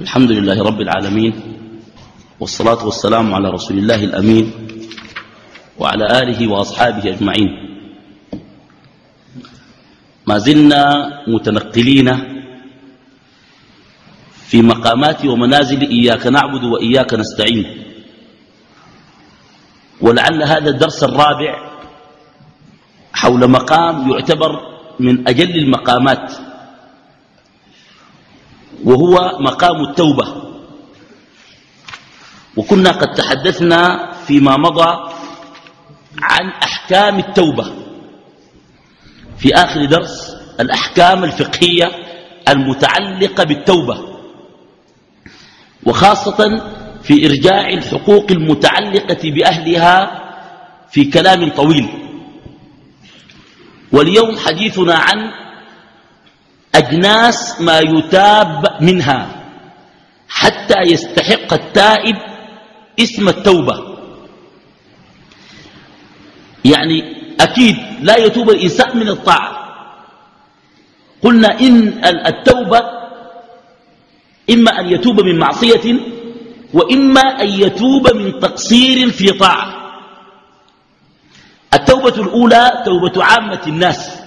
الحمد لله رب العالمين والصلاة والسلام على رسول الله الأمين وعلى آله وأصحابه أجمعين. ما زلنا متنقلين في مقامات ومنازل إياك نعبد وإياك نستعين. ولعل هذا الدرس الرابع حول مقام يعتبر من أجل المقامات. وهو مقام التوبة. وكنا قد تحدثنا فيما مضى عن أحكام التوبة. في آخر درس الأحكام الفقهية المتعلقة بالتوبة وخاصة في إرجاع الحقوق المتعلقة بأهلها في كلام طويل. واليوم حديثنا عن أجناس ما يتاب منها حتى يستحق التائب اسم التوبة. يعني أكيد لا يتوب الإنسان من الطاعة. قلنا إن التوبة إما أن يتوب من معصية وإما أن يتوب من تقصير في طاعة. التوبة الأولى توبة عامة الناس.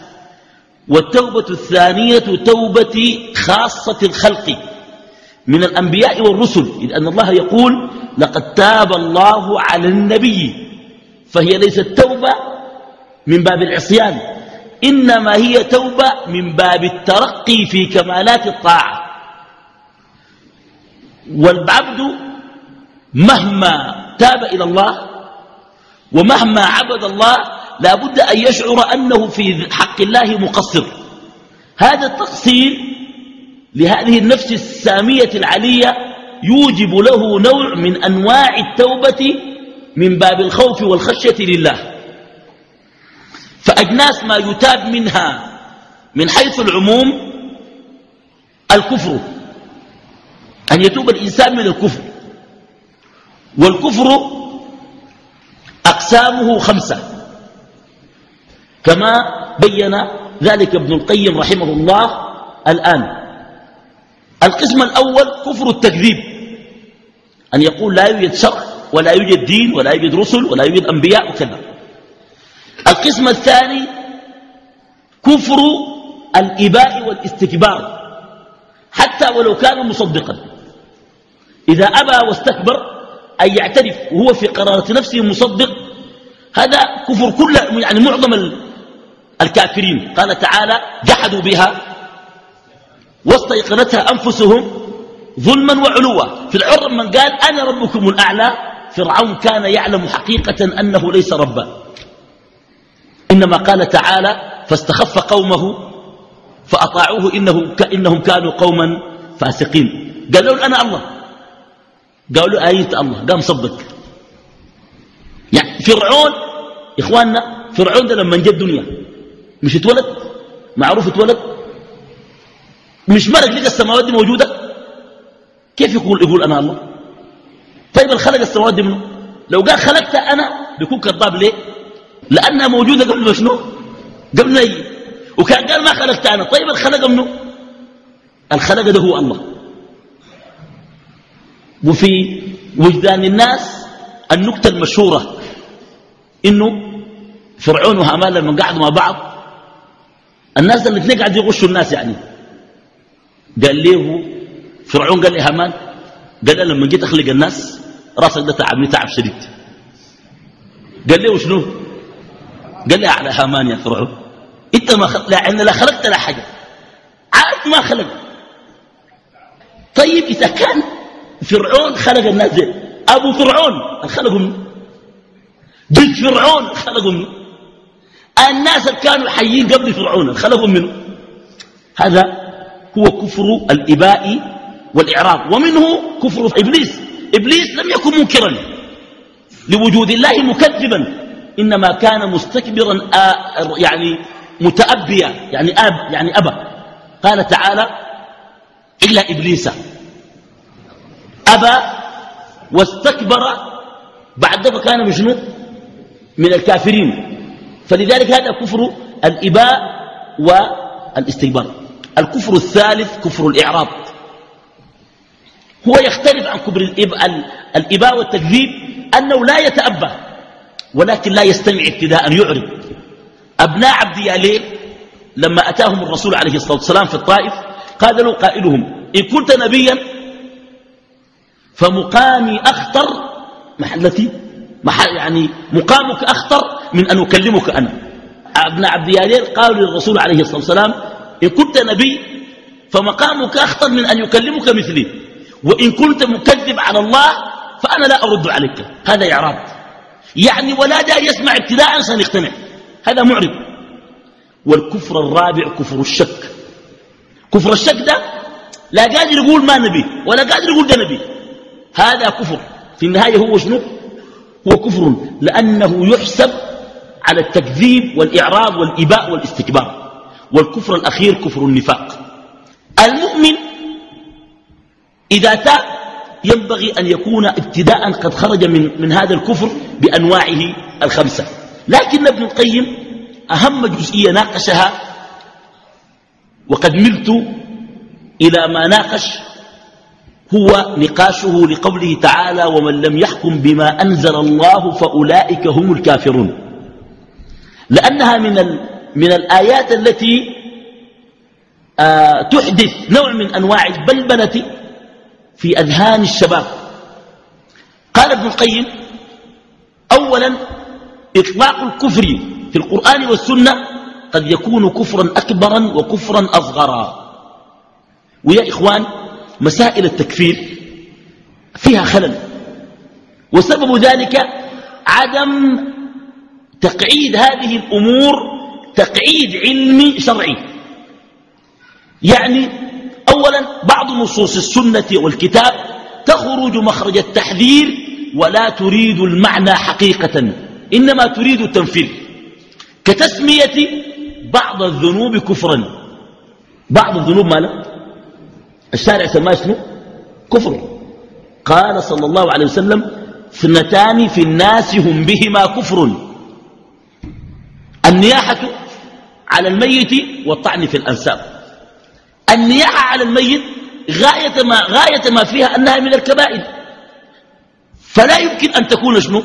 والتوبة الثانية توبة خاصة الخلق من الأنبياء والرسل إذ أن الله يقول لقد تاب الله على النبي فهي ليست توبة من باب العصيان إنما هي توبة من باب الترقي في كمالات الطاعة. والعبد مهما تاب إلى الله ومهما عبد الله لا بد أن يشعر أنه في حق الله مقصر. هذا التقصير لهذه النفس السامية العلية يوجب له نوع من أنواع التوبة من باب الخوف والخشية لله. فأجناس ما يتاب منها من حيث العموم الكفر. أن يتوب الإنسان من الكفر. والكفر أقسامه خمسة. كما بين ذلك ابن القيم رحمه الله الآن. القسم الأول كفر التكذيب أن يقول لا يوجد شرع ولا يوجد دين ولا يوجد رسل ولا يوجد أنبياء وكذا. القسم الثاني كفر الإباء والاستكبار حتى ولو كان مصدقا. إذا أبى واستكبر أن يعترف وهو في قرارة نفسه مصدق هذا كفر كل يعني معظم الكافرين. قال تعالى جحدوا بها واستيقنتها أنفسهم ظلما وعلوا. في العر من قال أنا ربكم الأعلى. فرعون كان يعلم حقيقة أنه ليس ربا. إنما قال تعالى فاستخف قومه فأطاعوه إنه إنهم كانوا قوما فاسقين. قالوا أنا الله. قالوا آية الله؟ قام صدق. يعني فرعون إخواننا فرعون ده لما جاء الدنيا. مش اتولد؟ معروف اتولد؟ مش مرق لقى السماوات دي موجودة؟ كيف يقول يقول أنا الله؟ طيب الخلق السماوات دي منه؟ لو قال خلقتها أنا بيكون كذاب ليه؟ لأنها موجودة قبل شنو؟ قبل نجي وكان قال ما خلقتها أنا. طيب الخلق منه؟ الخلق ده هو الله؟ وفي وجدان الناس النكتة المشهورة إنه فرعون وهامان لما قعدوا مع بعض الناس الاثنين قاعدوا يغشوا الناس يعني. قال له فرعون قال لي هامان قال له لما جيت أخلق الناس راسك ده تعبني تعب شديد. قال له شنو قال لي على هامان يا فرعون. انت ما خلق لا لا خلقت لا حاجة. عارف ما خلق. طيب إذا كان فرعون خلق الناس أبو فرعون منه بنت فرعون خلقوا منه الناس اللي كانوا حيين قبل فرعون خلقوا منه. هذا هو كفر الإباء والإعراض. ومنه كفر إبليس. إبليس لم يكن منكرا. لوجود الله مكذبا. إنما كان مستكبرا يعني متأبيا يعني أب يعني أبا. قال تعالى إلا إبليس. أبى واستكبر بعد ذلك كان من الكافرين. فلذلك هذا كفر الإباء والإستكبار. الكفر الثالث كفر الإعراض هو يختلف عن كبر الإباء والتكذيب أنه لا يتأبى ولكن لا يستمع ابتداء يعرض أبناء عبد ياليل لما أتاهم الرسول عليه الصلاة والسلام في الطائف قال له قائلهم إن كنت نبيا فمقامي أخطر محلتي. يعني مقامك أخطر من أن أكلمك أنا. أبن عبد ياليل قالوا للرسول عليه الصلاة والسلام إن كنت نبي فمقامك أخطر من أن يكلمك مثلي. وإن كنت مكذب على الله فأنا لا أرد عليك. هذا إعراض يعني ولا دا يسمع ابتداء سنقتنع هذا معرض والكفر الرابع كفر الشك. كفر الشك ده لا قادر يقول ما نبي ولا قادر يقول ده نبي. هذا كفر. في النهاية هو شنو؟ هو كفر لأنه يحسب على التكذيب والإعراض والإباء والاستكبار. والكفر الأخير كفر النفاق. المؤمن إذا تاب ينبغي أن يكون ابتداء قد خرج من, من هذا الكفر بأنواعه الخمسة. لكن ابن القيم أهم جزئية ناقشها وقد ملت إلى ما ناقش هو نقاشه لقوله تعالى ومن لم يحكم بما أنزل الله فأولئك هم الكافرون. لأنها من, من الآيات التي آه تحدث نوع من أنواع البلبلة في أذهان الشباب. قال ابن القيم أولا إطلاق الكفر في القرآن والسنة قد يكون كفرا أكبرا وكفرا أصغرا. ويا إخوان مسائل التكفير فيها خلل. وسبب ذلك عدم تقعيد هذه الأمور تقعيد علمي شرعي. يعني أولا بعض نصوص السنة والكتاب تخرج مخرج التحذير ولا تريد المعنى حقيقة إنما تريد التنفير كتسمية بعض الذنوب كفرا. بعض الذنوب مالا الشارع سماه شنو؟ كفر. قال صلى الله عليه وسلم اثنتان في الناس هم بهما كفر. النياحة على الميت والطعن في الأنساب. النياحة على الميت غاية ما, غاية ما فيها أنها من الكبائر. فلا يمكن أن تكون شنو؟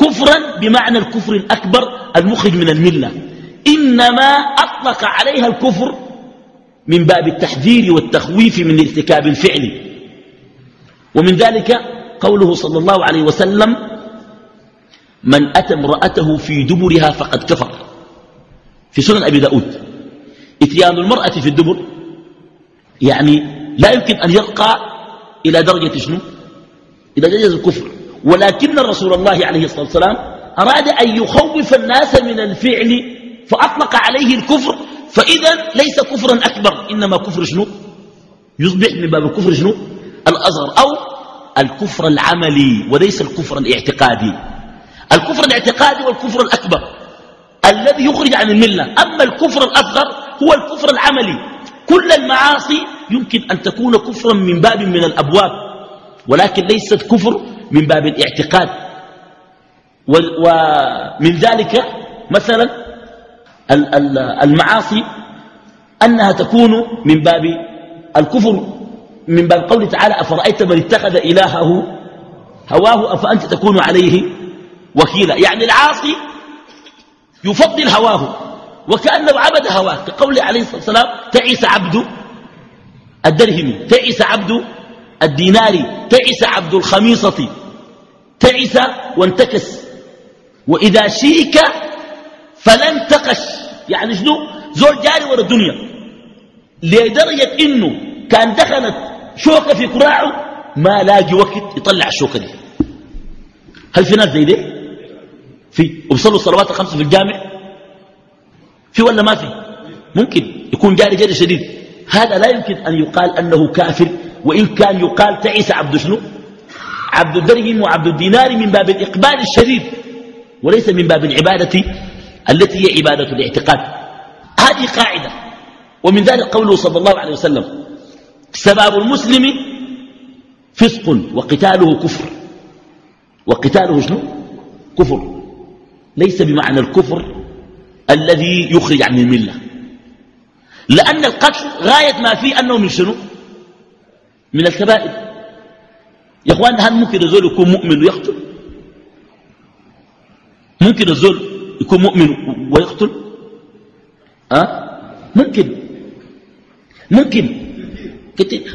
كفرا بمعنى الكفر الأكبر المخرج من الملة. إنما أطلق عليها الكفر من باب التحذير والتخويف من ارتكاب الفعل ومن ذلك قوله صلى الله عليه وسلم من أتى امرأته في دبرها فقد كفر. في سنن أبي داود إتيان المرأة في الدبر يعني لا يمكن أن يرقى إلى درجة شنو؟ إلى درجة الكفر. ولكن رسول الله عليه الصلاة والسلام أراد أن يخوف الناس من الفعل فأطلق عليه الكفر فإذا ليس كفرا أكبر إنما كفر شنو؟ يصبح من باب الكفر شنو؟ الأصغر أو الكفر العملي وليس الكفر الاعتقادي. الكفر الاعتقادي والكفر الأكبر الذي يخرج عن الملة. أما الكفر الأصغر هو الكفر العملي. كل المعاصي يمكن أن تكون كفرا من باب من الأبواب ولكن ليست كفر من باب الاعتقاد. ومن ذلك مثلا المعاصي أنها تكون من باب الكفر من باب قوله تعالى أفرأيت من اتخذ إلهه هواه أفأنت تكون عليه وكيلا. يعني العاصي يفضل هواه وكأنه عبد هواه كقوله عليه الصلاة والسلام تعيس عبد الدرهم تعيس عبد الدينار تعيس عبد الخميصة تعيس وانتكس. وإذا شيك فلن تقش. يعني شنو؟ زول جاري ورا الدنيا. لدرجة إنه كان دخلت شوكة في كراعه ما لاقي وقت يطلع الشوكة دي؟ هل في ناس زي دي؟ في وبصلوا الصلوات الخمسة في الجامع؟ في ولا ما في؟ ممكن يكون جاري جاري شديد. هذا لا يمكن أن يقال أنه كافر وإن كان يقال تعيس عبد شنو؟ عبد الدرهم وعبد الدينار من باب الإقبال الشديد وليس من باب العبادة. التي هي عبادة الاعتقاد. هذه قاعدة. ومن ذلك قوله صلى الله عليه وسلم سباب المسلم فسق وقتاله كفر. وقتاله شنو؟ كفر. ليس بمعنى الكفر الذي يخرج عن الملة. لأن القتل غاية ما فيه أنه من شنو؟ من الكبائر. يا إخوان هل ممكن الزول يكون مؤمن ويقتل؟ ممكن الزول يكون مؤمن ويقتل؟ أه؟ ممكن. ممكن.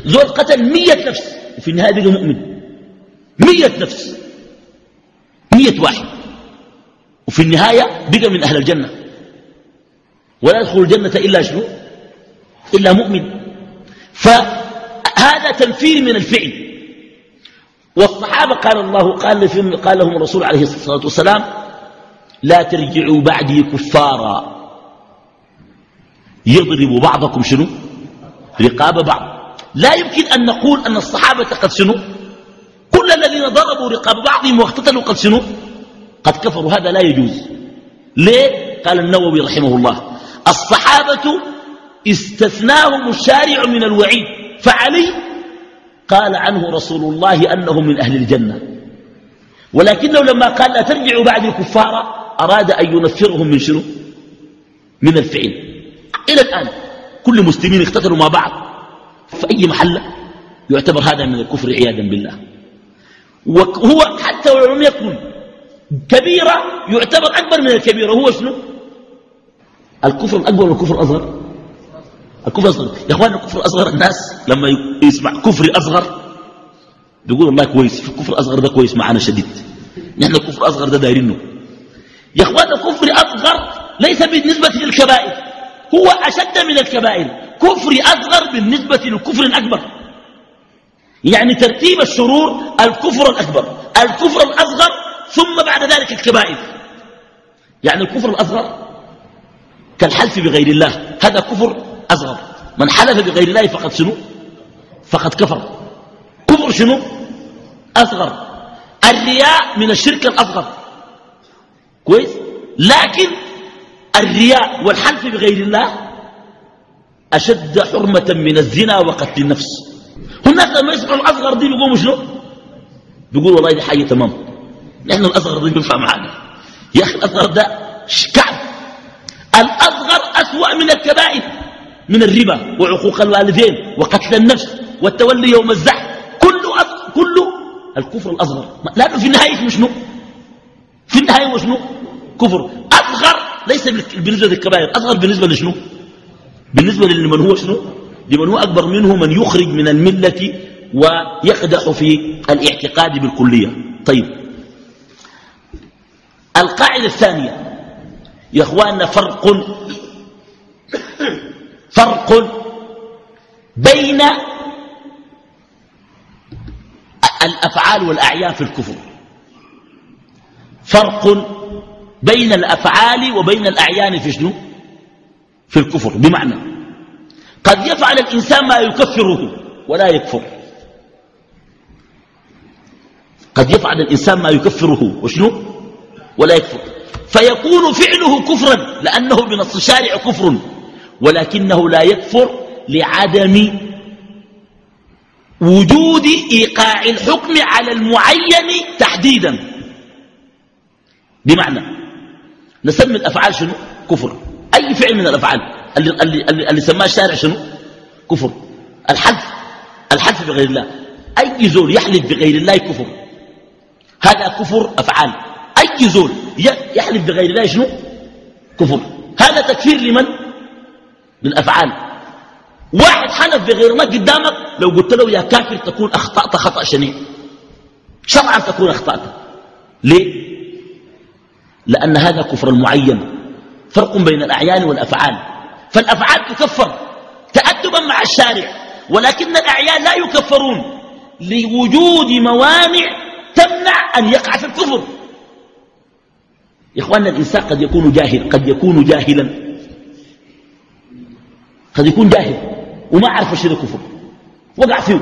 زول قتل مية نفس وفي النهاية بقى مؤمن. مية نفس. مية واحد. وفي النهاية بقى من أهل الجنة. ولا يدخل الجنة إلا شنو؟ إلا مؤمن. فهذا تنفير من الفعل. والصحابة قال الله قال, قال لهم الرسول عليه الصلاة والسلام لا ترجعوا بعدي كفارا. يضرب بعضكم شنو؟ رقاب بعض. لا يمكن أن نقول أن الصحابة قد شنو؟ كل الذين ضربوا رقاب بعضهم واقتتلوا قد شنو؟ قد كفروا. هذا لا يجوز. ليه؟ قال النووي رحمه الله الصحابة استثناهم الشارع من الوعيد فعلي قال عنه رسول الله أنه من أهل الجنة. ولكنه لما قال لا ترجعوا بعد الكفار أراد أن ينفرهم من شنو؟ من الفعل. إلى الآن كل مسلمين اقتتلوا مع بعض في أي محل يعتبر هذا من الكفر عياذا بالله. وهو حتى ولو لم يكن كبيرة يعتبر أكبر من الكبيرة هو شنو؟ الكفر الأكبر والكفر الأصغر؟ الكفر الأصغر. يا أخوان الكفر الأصغر الناس لما يسمع كفر أصغر بيقول الله كويس في الكفر الأصغر ده كويس معنا شديد. نحن الكفر الأصغر ده دايرينه. يا أخوان الكفر أصغر ليس بالنسبة للكبائر هو أشد من الكبائر كفر أصغر بالنسبة للكفر الأكبر يعني ترتيب الشرور الكفر الأكبر الكفر الأصغر ثم بعد ذلك الكبائر. يعني الكفر الأصغر كالحلف بغير الله هذا كفر أصغر. من حلف بغير الله فقد شنو؟ فقد كفر. كفر شنو؟ أصغر. الرياء من الشرك الأصغر. كويس؟ لكن الرياء والحلف بغير الله أشد حرمة من الزنا وقتل النفس. هناك لما يسمعوا الأصغر دي بيقوموا شنو؟ بيقولوا والله دي حاجة تمام. نحن الأصغر دي بينفع معانا. يا أخي الأصغر ده كعب الأصغر أسوأ من الكبائر من الربا وعقوق الوالدين وقتل النفس والتولي يوم الزحف. كله كله الكفر الأصغر. لأنه في النهاية شنو؟ في النهاية هو شنو؟ كفر. أصغر ليس بالنسبة للكبائر أصغر بالنسبة لشنو؟ بالنسبة لمن هو شنو؟ لمن هو أكبر منه من يخرج من الملة ويقدح في الاعتقاد بالكلية. طيب. القاعدة الثانية. يا أخواننا فرق فرق بين الأفعال والأعيان في الكفر. فرق بين الأفعال وبين الأعيان في شنو؟ في الكفر. بمعنى قد يفعل الإنسان ما يكفره ولا يكفر. قد يفعل الإنسان ما يكفره وشنو؟ ولا يكفر. فيكون فعله كفرا لأنه بنص الشارع كفر ولكنه لا يكفر لعدم وجود إيقاع الحكم على المعين تحديدا. بمعنى نسمي الأفعال شنو؟ كفر. أي فعل من الأفعال؟ اللي, اللي, اللي, اللي سماه الشارع شنو؟ كفر. الحلف الحلف بغير الله. أي زول يحلف بغير الله كفر. هذا كفر أفعال. أي زول يحلف بغير الله شنو؟ كفر. هذا تكفير لمن؟ للأفعال. واحد حلف بغير الله قدامك لو قلت له يا كافر تكون أخطأت خطأ شنيع. شرعا تكون أخطأت. ليه؟ لأن هذا كفر معين. فرق بين الأعيان والأفعال. فالأفعال تكفر تأدبا مع الشارع ولكن الأعيان لا يكفرون. لوجود موانع تمنع أن يقع في الكفر. يا إخواننا الإنسان قد يكون جاهل قد يكون جاهلا. قد يكون جاهل وما عرف الشيء كفر وقع فيه.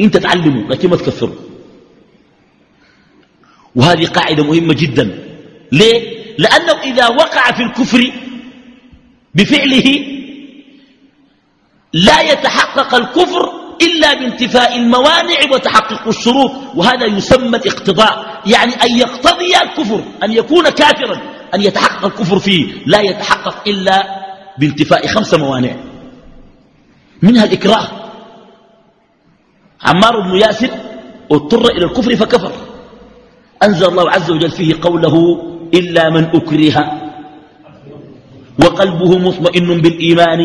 انت تعلمه لكن ما تكفره وهذه قاعدة مهمة جدا. ليه؟ لأنه إذا وقع في الكفر بفعله لا يتحقق الكفر إلا بانتفاء الموانع وتحقق الشروط وهذا يسمى الاقتضاء. يعني أن يقتضي الكفر أن يكون كافرا أن يتحقق الكفر فيه. لا يتحقق إلا بانتفاء خمس موانع. منها الإكراه. عمار بن ياسر اضطر إلى الكفر فكفر. أنزل الله عز وجل فيه قوله إلا من أكره وقلبه مطمئن بالإيمان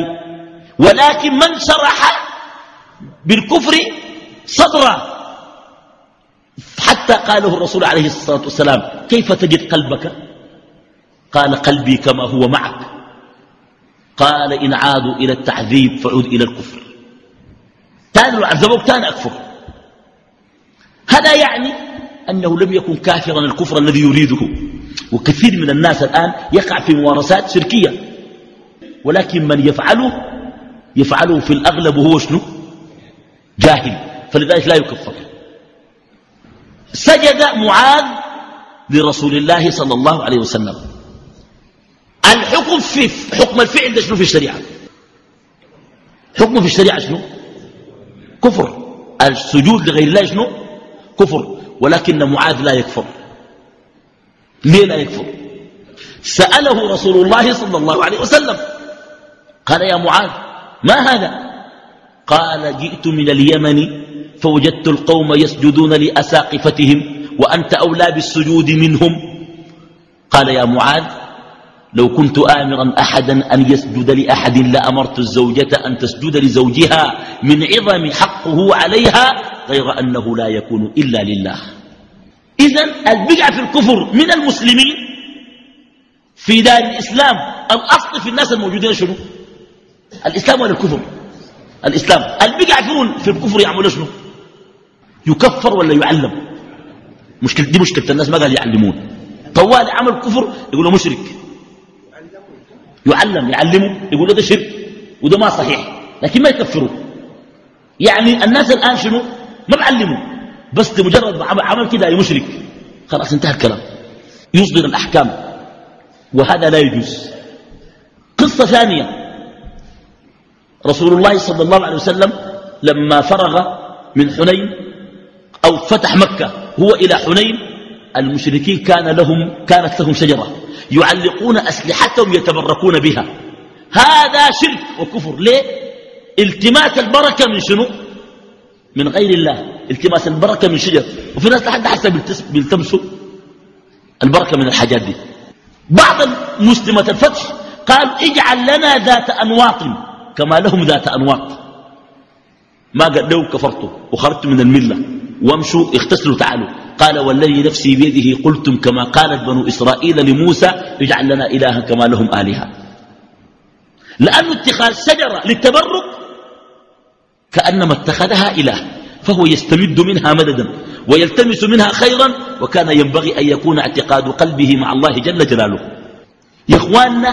ولكن من شرح بالكفر صدره. حتى قاله الرسول عليه الصلاة والسلام كيف تجد قلبك؟ قال قلبي كما هو معك. قال إن عادوا إلى التعذيب فعود إلى الكفر. تاني لو عذبوك تاني أكفر. هذا يعني أنه لم يكن كافرا الكفر الذي يريده. وكثير من الناس الآن يقع في ممارسات شركية. ولكن من يفعله يفعله في الأغلب هو شنو؟ جاهل. فلذلك لا يكفر. سجد معاذ لرسول الله صلى الله عليه وسلم. الحكم في حكم الفعل ده شنو في الشريعة؟ حكمه في الشريعة شنو؟ كفر. السجود لغير الله شنو؟ كفر. ولكن معاذ لا يكفر. ليه لا يكفر؟ سأله رسول الله صلى الله عليه وسلم قال يا معاذ ما هذا؟ قال جئت من اليمن فوجدت القوم يسجدون لأساقفتهم وأنت أولى بالسجود منهم. قال يا معاذ لو كنت آمرا أحدا أن يسجد لأحد لأمرت الزوجة أن تسجد لزوجها من عظم حقه عليها غير أنه لا يكون إلا لله. إذا البقع في الكفر من المسلمين في دار الإسلام الأصل في الناس الموجودين شنو؟ الإسلام ولا الكفر؟ الإسلام. البقع في الكفر يعملوا شنو؟ يكفر ولا يعلم؟ مشكلة دي مشكلة الناس ما قال يعلمون. طوال عمل كفر يقولوا مشرك. يعلم يعلمه يقول ده شرك وده ما صحيح. لكن ما يكفروا. يعني الناس الآن شنو؟ ما بعلموا بس مجرد عمل كده مشرك. خلاص انتهى الكلام. يصدر الأحكام. وهذا لا يجوز. قصة ثانية. رسول الله صلى الله عليه وسلم لما فرغ من حنين أو فتح مكة هو إلى حنين المشركين كان لهم كانت لهم شجرة. يعلقون أسلحتهم يتبركون بها. هذا شرك وكفر. ليه؟ التماس البركة من شنو؟ من غير الله. التماس البركة من شجر. وفي ناس لحد حتى بيلتمسوا البركة من الحاجات دي. بعض مسلمة الفتح قال اجعل لنا ذات أنواط كما لهم ذات أنواط. ما قال له كفرتوا وخرجت من الملة. وامشوا اغتسلوا تعالوا. قال والذي نفسي بيده قلتم كما قالت بنو إسرائيل لموسى اجعل لنا إلها كما لهم آلهة. لأن اتخاذ شجرة للتبرك كأنما اتخذها إله فهو يستمد منها مددا ويلتمس منها خيرا وكان ينبغي أن يكون اعتقاد قلبه مع الله جل جلاله. يا إخواننا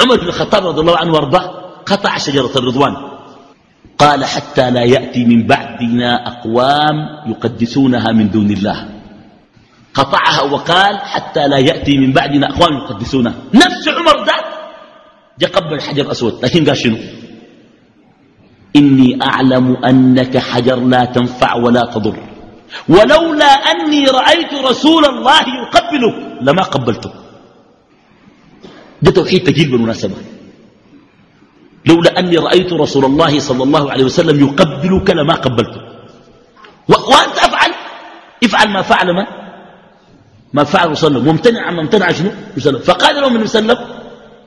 عمر بن الخطاب رضي الله عنه وارضاه قطع شجرة الرضوان. قال حتى لا يأتي من بعدنا أقوام يقدسونها من دون الله. قطعها وقال حتى لا يأتي من بعدنا أقوام يقدسونها. نفس عمر ذات جاء قبل حجر أسود لكن قال شنو؟ إني أعلم أنك حجر لا تنفع ولا تضر. ولولا أني رأيت رسول الله يقبلك لما قبلته. ده توحيد تجيل بالمناسبة. لولا أني رأيت رسول الله صلى الله عليه وسلم يقبلك لما قبلته. وأنت أفعل. افعل ما فعل من؟ ما فعل وسلم وامتنع عما امتنع شنو؟ فقال الله عليه وسلم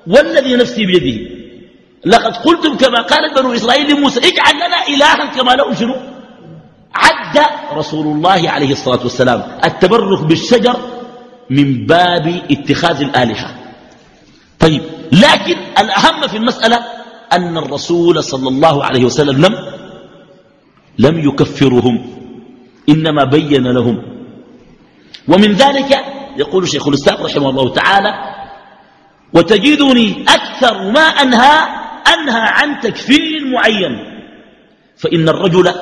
والذي نفسي بيده. لقد قلتم كما قالت بنو إسرائيل لموسى اجعل لنا إلها كما لهم شنو عد رسول الله عليه الصلاة والسلام التبرك بالشجر من باب اتخاذ الآلهة. طيب لكن الأهم في المسألة أن الرسول صلى الله عليه وسلم لم لم يكفرهم إنما بين لهم. ومن ذلك يقول شيخ الإسلام رحمه الله تعالى وتجدني أكثر ما أنهى أنهى عن تكفير معين فإن الرجل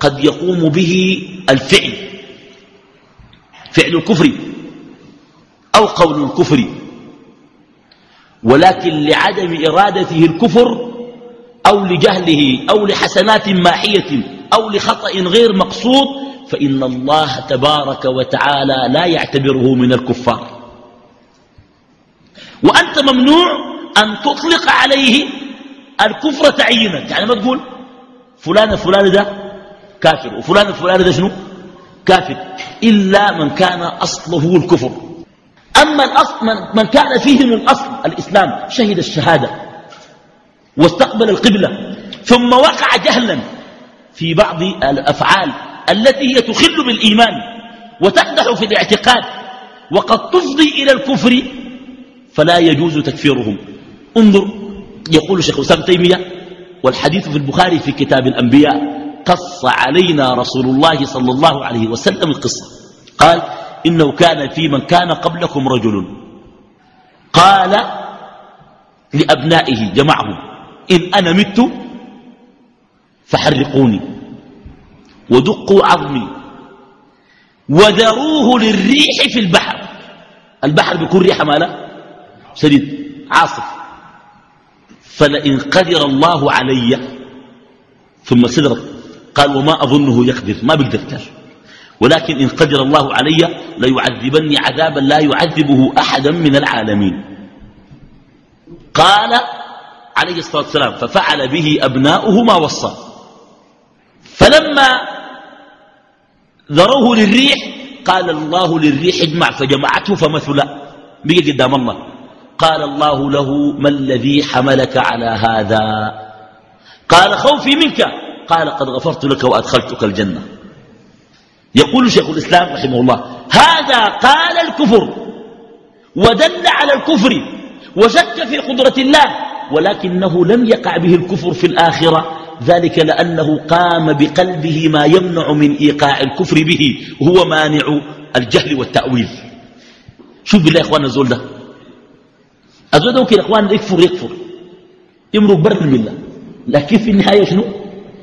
قد يقوم به الفعل فعل الكفر أو قول الكفر. ولكن لعدم إرادته الكفر أو لجهله أو لحسنات ماحية أو لخطأ غير مقصود فإن الله تبارك وتعالى لا يعتبره من الكفار. وأنت ممنوع أن تطلق عليه الكفر تعيينا. يعني ما تقول فلان فلان ده كافر وفلان الفلاني ده شنو؟ كافر. إلا من كان أصله الكفر. أما الأصل من, من كان فيهم الأصل الإسلام شهد الشهادة واستقبل القبلة ثم وقع جهلا في بعض الأفعال التي هي تخل بالإيمان وتقدح في الاعتقاد. وقد تفضي إلى الكفر فلا يجوز تكفيرهم. انظر يقول شيخ الإسلام تيمية والحديث في البخاري في كتاب الأنبياء قص علينا رسول الله صلى الله عليه وسلم القصة. قال إنه كان في من كان قبلكم رجل. قال لأبنائه جمعهم إن أنا مت فحرقوني ودقوا عظمي وذروه للريح في البحر. البحر بيكون ريحة ماله شديد. عاصف. فلئن قدر الله علي. ثم سدرت. قال وما أظنه يقدر. ما بيقدر ولكن إن قدر الله علي ليعذبني عذابا لا يعذبه أحدا من العالمين. قال عليه الصلاة والسلام ففعل به أبناؤه ما وصى. فلما ذروه للريح قال الله للريح اجمع فجمعته فمثل. بقي قدام الله. قال الله له ما الذي حملك على هذا? قال خوفي منك. قال قد غفرت لك وأدخلتك الجنة. يقول شيخ الإسلام رحمه الله هذا قال الكفر ودل على الكفر وشك في قدرة الله ولكنه لم يقع به الكفر في الآخرة ذلك لأنه قام بقلبه ما يمنع من إيقاع الكفر به هو مانع الجهل والتأويل. شوف بالله يا إخوان الزول ده. الزول ده ممكن إخوان يكفر يكفر. يمرق بر الملة لكن في النهاية شنو؟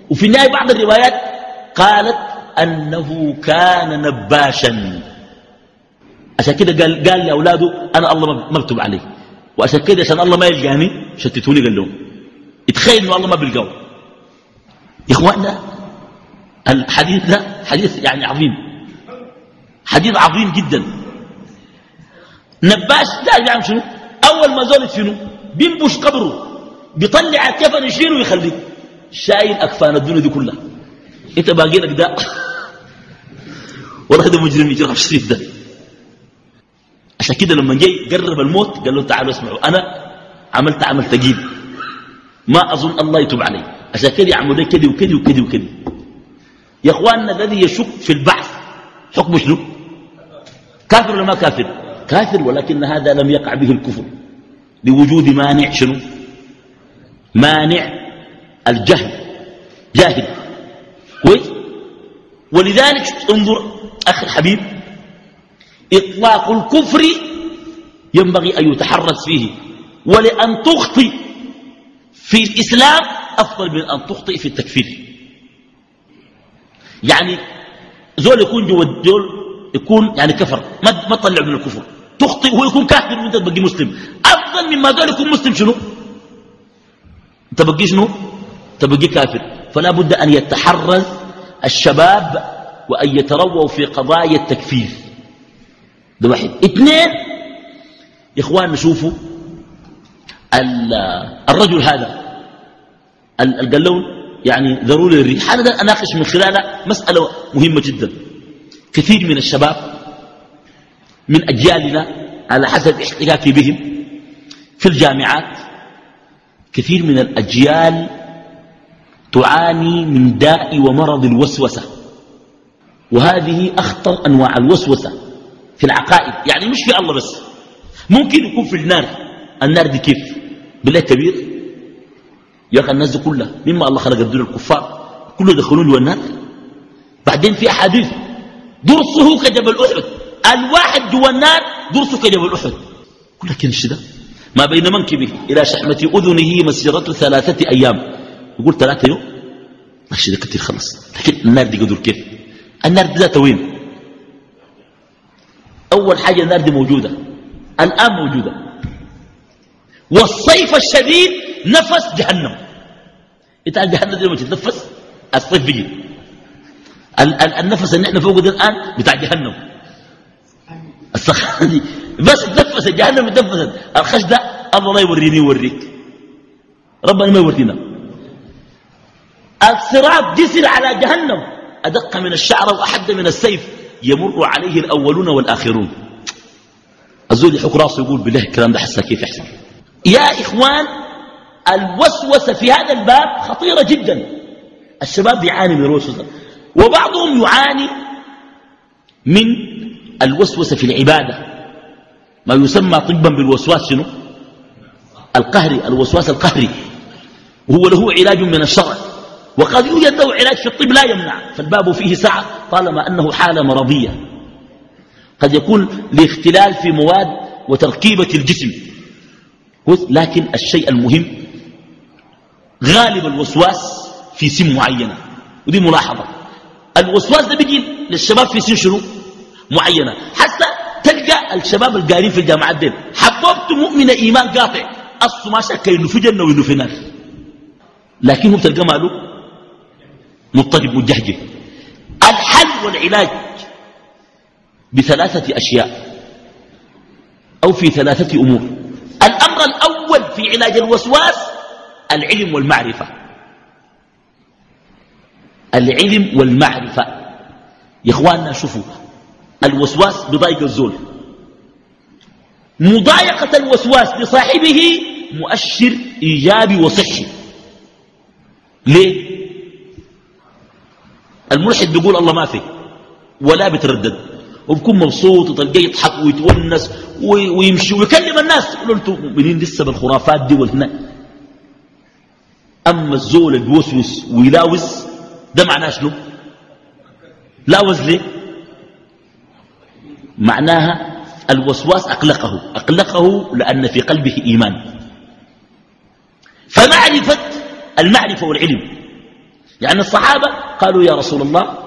وفي النهاية بعض الروايات قالت أنه كان نباشا. عشان كده قال, قال لأولاده أنا الله مكتوب عليه وعشان كده عشان الله ما يلقاني شتتوني قال لهم. اتخيل إنه الله ما بيلقاه يا إخواننا الحديث ده حديث يعني عظيم. حديث عظيم جدا. نباش ده يعني شنو؟ أول ما زولت شنو؟ بينبش قبره بيطلع الكفن يشيله ويخليه شايل أكفان الدنيا دي كلها. إنت باقي لك ده؟ والله ده مجرم يجرب الشريف ده. عشان كده لما جاي قرب الموت قال له تعالوا اسمعوا أنا عملت عمل ثقيل. ما أظن الله يتوب علي. عشان كده يعملوا لي كده وكده وكده وكده. يا إخواننا الذي يشك في البعث حكمه شنو؟ كافر ولا ما كافر؟ كافر ولكن هذا لم يقع به الكفر لوجود مانع شنو؟ مانع الجهل. جاهل. كويس؟ ولذلك انظر أخي الحبيب إطلاق الكفر ينبغي أن يتحرز فيه ولأن تخطئ في الإسلام أفضل من أن تخطئ في التكفير. يعني زول يكون جوا يكون يعني كفر ما ما تطلع من الكفر. تخطئ وهو يكون كافر وانت تبقي مسلم. أفضل مما زول يكون مسلم شنو؟ تبقي شنو؟ تبقي كافر. فلا بد أن يتحرز الشباب وأن يترووا في قضايا التكفير. ده واحد. اثنين يا إخوان نشوفوا الرجل هذا. قال لهم يعني ضروري الريح. هذا أناقش من خلاله مسألة مهمة جدا. كثير من الشباب من أجيالنا على حسب احتكاكي بهم في الجامعات. كثير من الأجيال تعاني من داء ومرض الوسوسة وهذه أخطر أنواع الوسوسة في العقائد. يعني مش في الله بس ممكن يكون في النار. النار دي كيف؟ بالله كبير. يا أخي الناس دي كلها مما الله خلق الدنيا الكفار كله دخلوا له النار بعدين في أحاديث درسه كجبل أحد. الواحد جوا النار درسه كجبل أحد كنش ده؟ ما بين منكبه إلى شحمة أذنه مسيرة ثلاثة أيام. يقول ثلاثة يوم؟ ماشي ده كتير خلص لكن النار دي قدر كيف؟ النار دي ذاتها وين؟ أول حاجة النار دي موجودة. الآن موجودة. والصيف الشديد نفس جهنم. إنت جهنم دي لما تتنفس؟ الصيف بيجي. النفس اللي إحنا فوقه الآن بتاع جهنم. السخانة دي بس تنفس جهنم تنفست الخش ده الله لا يوريني يوريك. ربنا ما يورينا. الصراط جسر على جهنم. أدق من الشعر وأحد من السيف. يمر عليه الأولون والآخرون. الزول يحك راسه يقول بالله الكلام ده حسا كيف يحصل يا إخوان الوسوسة في هذا الباب خطيرة جدا. الشباب يعاني من الوسوسة. وبعضهم يعاني من الوسوسة في العبادة. ما يسمى طبا بالوسواس شنو؟ القهري الوسواس القهري. وهو له علاج من الشرع. وقد يوجد له علاج في الطب لا يمنع. فالباب فيه سعة طالما أنه حالة مرضية. قد يكون لاختلال في مواد وتركيبة الجسم. لكن الشيء المهم غالب الوسواس في سن معينة. ودي ملاحظة. الوسواس ده بيجي للشباب في سن شنو؟ معينة. حتى تلقى الشباب القارين في الجامعات دين حببت مؤمن إيمان قاطع. أصله ما شك إنه في جنة وإنه في نار. لكنه بتلقى ماله مضطرب مجهجه. الحل والعلاج بثلاثة أشياء أو في ثلاثة أمور. الأمر الأول في علاج الوسواس العلم والمعرفة. العلم والمعرفة. يا إخواننا شوفوا الوسواس بضايق الزول. مضايقة الوسواس لصاحبه مؤشر إيجابي وصحي. ليه؟ الملحد بيقول الله ما في ولا بتردد وبكون مبسوط وتلقاه يضحك ويتونس ويمشي ويكلم الناس. يقولوا أنتم مؤمنين لسه بالخرافات دي والهنا أما الزول بيوسوس ويلاوس ده معناه شنو؟ لاوز ليه؟ معناها الوسواس أقلقه أقلقه لأن في قلبه إيمان. فمعرفة المعرفة والعلم. يعني الصحابة قالوا يا رسول الله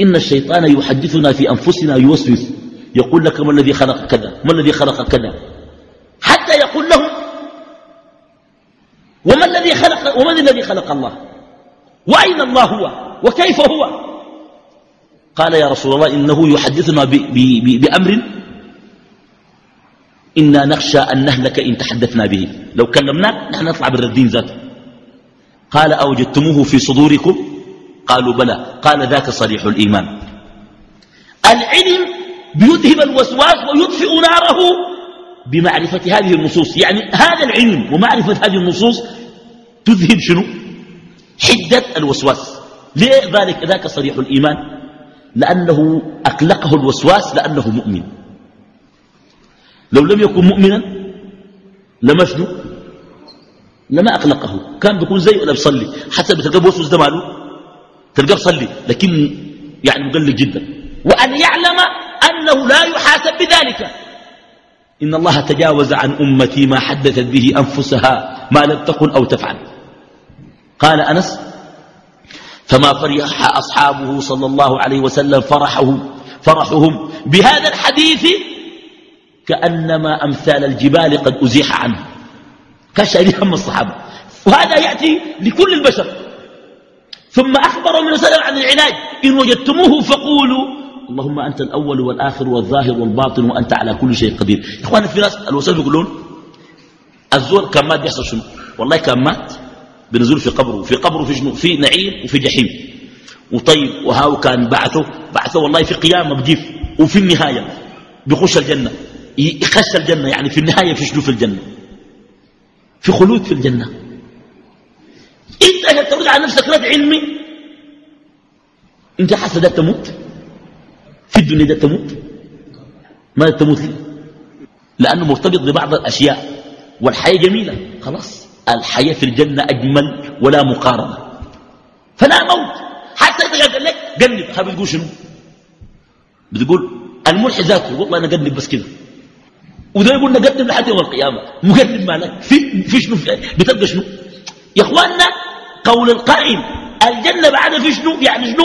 إن الشيطان يحدثنا في أنفسنا يوسوس. يقول لك ما الذي خلق كذا ما الذي خلق كذا. حتى يقول لهم وما الذي خلق ومن الذي خلق الله؟ وأين الله هو؟ وكيف هو؟ قال يا رسول الله إنه يحدثنا بأمر. إنا نخشى أن نهلك إن تحدثنا به. لو كلمناك نحن نطلع بالردين ذاته. قال أوجدتموه في صدوركم؟ قالوا بلى. قال ذاك صريح الإيمان. العلم بيذهب الوسواس ويطفئ ناره بمعرفة هذه النصوص. يعني هذا العلم ومعرفة هذه النصوص تذهب شنو؟ حدة الوسواس. ليه ذلك؟ ذاك صريح الإيمان. لأنه أقلقه الوسواس لأنه مؤمن. لو لم يكن مؤمنا لما شنو؟ لما أقلقه. كان بيكون زي ولا بيصلي حتى بتلقى بوسوس ده ماله تلقاه بيصلي لكن يعني مقلق جدا. وأن يعلم أنه لا يحاسب بذلك. إن الله تجاوز عن أمتي ما حدثت به أنفسها ما لم تقل أو تفعل. قال أنس فما فرح أصحابه صلى الله عليه وسلم فرحه فرحهم بهذا الحديث كأنما أمثال الجبال قد أزيح عنه. كشأن هم الصحابة. وهذا يأتي لكل البشر. ثم أخبر من وسلم عن العلاج إن وجدتموه فقولوا اللهم أنت الأول والآخر والظاهر والباطن وأنت على كل شيء قدير. إخوانا في ناس الوسائل يقولون الزور كان مات بيحصل شنو؟ والله كان مات. بنزول في قبره في قبره في شنو في نعيم وفي جحيم. وطيب وهاو كان بعثه بعثه والله في قيامة بجيف وفي النهاية بيخش الجنة. يخش الجنة يعني في النهاية في شنو في الجنة؟ في خلود في الجنة. انت عشان ترد على نفسك رد علمي انت حاسس ده تموت؟ في الدنيا ده تموت؟ ما تموت لأنه مرتبط ببعض الأشياء والحياة جميلة خلاص. الحياة في الجنة أجمل ولا مقارنة. فلا موت حتى إذا قال لك قلب. خاف تقول شنو؟ بتقول الملحد ذاته والله أنا قلب بس كده. وده يقول نقدم لحد يوم القيامة. مقدم مالك في, في شنو؟ بتبقى شنو؟ يا إخواننا قول القائل الجنة بعد في شنو؟ يعني شنو؟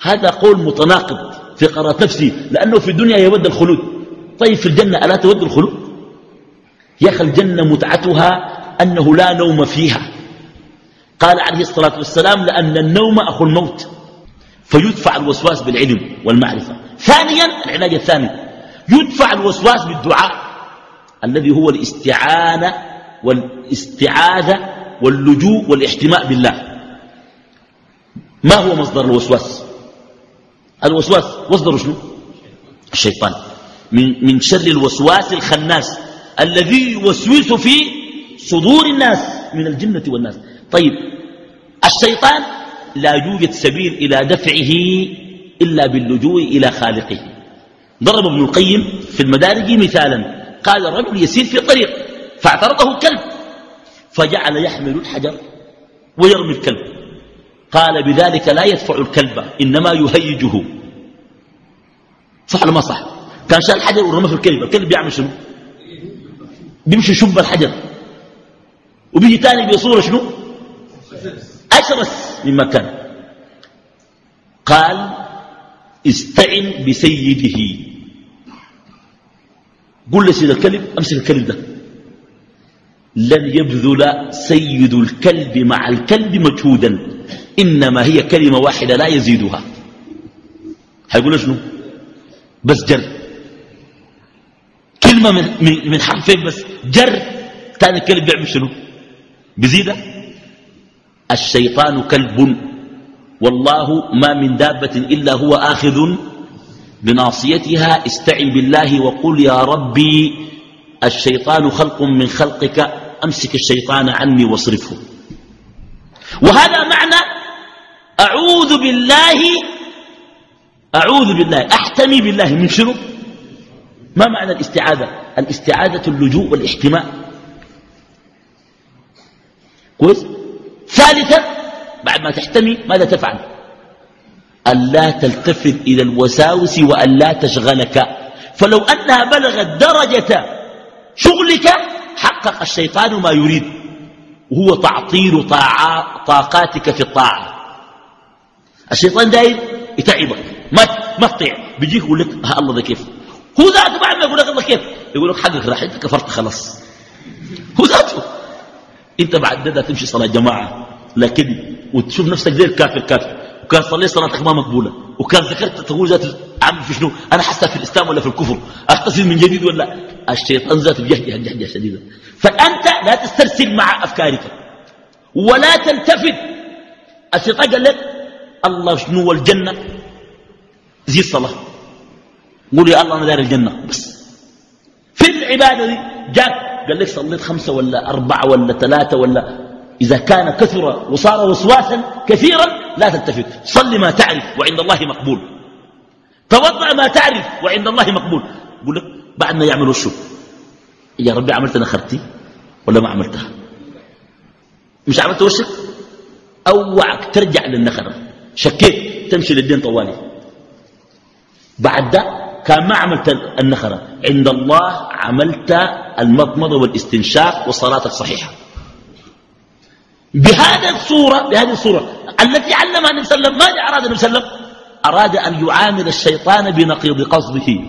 هذا قول متناقض في قرارة نفسي لأنه في الدنيا يود الخلود. طيب في الجنة ألا تود الخلود؟ يا أخي الجنة متعتها أنه لا نوم فيها. قال عليه الصلاة والسلام لأن النوم أخو الموت. فيدفع الوسواس بالعلم والمعرفة. ثانيا العلاج الثاني. يدفع الوسواس بالدعاء الذي هو الاستعانة والاستعاذة واللجوء والاحتماء بالله. ما هو مصدر الوسواس؟ الوسواس مصدره شنو؟ الشيطان. من, من شر الوسواس الخناس الذي يوسوس في صدور الناس من الجنة والناس. طيب الشيطان لا يوجد سبيل إلى دفعه إلا باللجوء إلى خالقه. ضرب ابن القيم في المدارج مثالا. قال الرجل يسير في طريق فاعترضه كلب فجعل يحمل الحجر ويرمي الكلب. قال بذلك لا يدفع الكلب إنما يهيجه. صح ولا ما صح؟ كان شال الحجر ورمى في الكلب. الكلب بيعمل شنو؟ بيمشي يشب الحجر. وبيجي تاني بصورة شنو؟ أشرس مما كان قال استعن بسيده. قل لسيد الكلب أمسك الكلب ده. لن يبذل سيد الكلب مع الكلب مجهودا. إنما هي كلمة واحدة لا يزيدها. هيقول شنو؟ بس جر. كلمة من, من حرفين بس. جر. تاني الكلب بيعمل شنو؟ بزيدة؟ الشيطان كلب. والله ما من دابة إلا هو آخذ بناصيتها. استعن بالله وقل يا ربي الشيطان خلق من خلقك. أمسك الشيطان عني واصرفه. وهذا معنى أعوذ بالله أعوذ بالله أحتمي بالله. من شنو؟ ما معنى الاستعاذة؟ الاستعاذة اللجوء والاحتماء. كويس. ثالثا بعد ما تحتمي ماذا تفعل؟ ألا تلتفت إلى الوساوس وألا تشغلك. فلو أنها بلغت درجة شغلك حقق الشيطان ما يريد. وهو تعطيل طاقاتك في الطاعة. الشيطان داير يتعبك. ما ما تطيع. بيجيك يقول لك ها الله ده كيف؟ هو ذاته بعد ما يقول لك الله كيف؟ يقول لك حقك راح انت كفرت خلاص. هو ذاته. انت بعد ده تمشي صلاة جماعة. لكن وتشوف نفسك زي الكافر كافر. وكان صليت صلاتك ما مقبولة. وكان ذكرت تقول ذات عامل في شنو؟ أنا حاسة في الإسلام ولا في الكفر؟ اغتسل من جديد ولا الشيطان ذاته بيهجه جهجه شديده فأنت لا تسترسل مع أفكارك. ولا تلتفت الشيطان قال لك الله شنو الجنه زي الصلاة. قول يا الله أنا دار الجنة. بس. في العبادة دي جاك قال لك صليت خمسة ولا أربعة ولا ثلاثة ولا إذا كان كثر وصار وسواسا كثيرا لا تلتفت. صل ما تعرف وعند الله مقبول. توضع ما تعرف وعند الله مقبول. يقول لك بعد ما يعملوا الشو يا ربي عملت نخرتي ولا ما عملتها؟ مش عملت وشك؟ أوعك ترجع للنخرة. شكيت. تمشي للدين طوالي. بعد ده كان ما عملت النخرة. عند الله عملت المضمضة والاستنشاق وصلاتك صحيحة. بهذه الصورة بهذه الصورة التي علمها النبي صلى الله عليه وسلم ماذا أراد النبي صلى الله عليه وسلم؟ أراد أن يعامل الشيطان بنقيض قصده.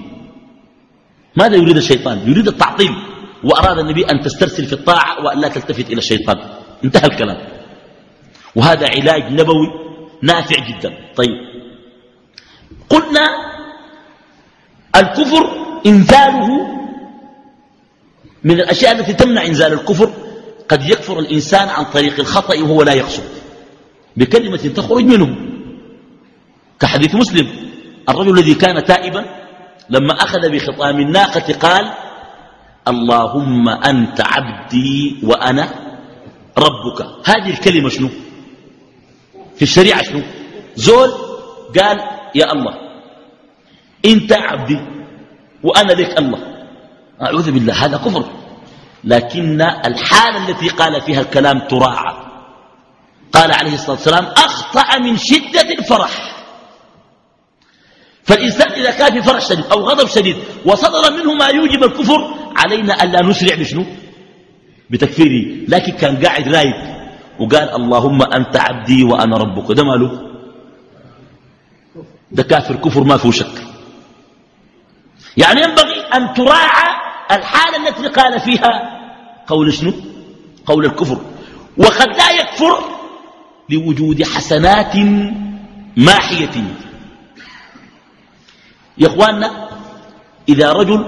ماذا يريد الشيطان؟ يريد التعطيل. وأراد النبي أن تسترسل في الطاعة وأن لا تلتفت إلى الشيطان. انتهى الكلام. وهذا علاج نبوي نافع جدا. طيب. قلنا الكفر إنزاله من الأشياء التي تمنع إنزال الكفر قد يكفر الإنسان عن طريق الخطأ وهو لا يقصد. بكلمة تخرج منه كحديث مسلم الرجل الذي كان تائبا لما أخذ بخطام الناقة قال اللهم أنت عبدي وأنا ربك. هذه الكلمة شنو؟ في الشريعة شنو؟ زول قال يا الله انت عبدي وأنا لك الله. أعوذ بالله هذا كفر. لكن الحالة التي قال فيها الكلام تراعى. قال عليه الصلاة والسلام أخطأ من شدة الفرح. فالإنسان إذا كان في فرح شديد أو غضب شديد وصدر منه ما يوجب الكفر علينا ألا نسرع بشنو؟ بتكفيره. لكن كان قاعد رايق وقال اللهم أنت عبدي وأنا ربك. ده ماله؟ ده كافر كفر ما فيه شك. يعني ينبغي أن تراعى الحالة التي قال فيها قول شنو؟ قول الكفر. وقد لا يكفر لوجود حسنات ماحية. يا إخواننا إذا رجل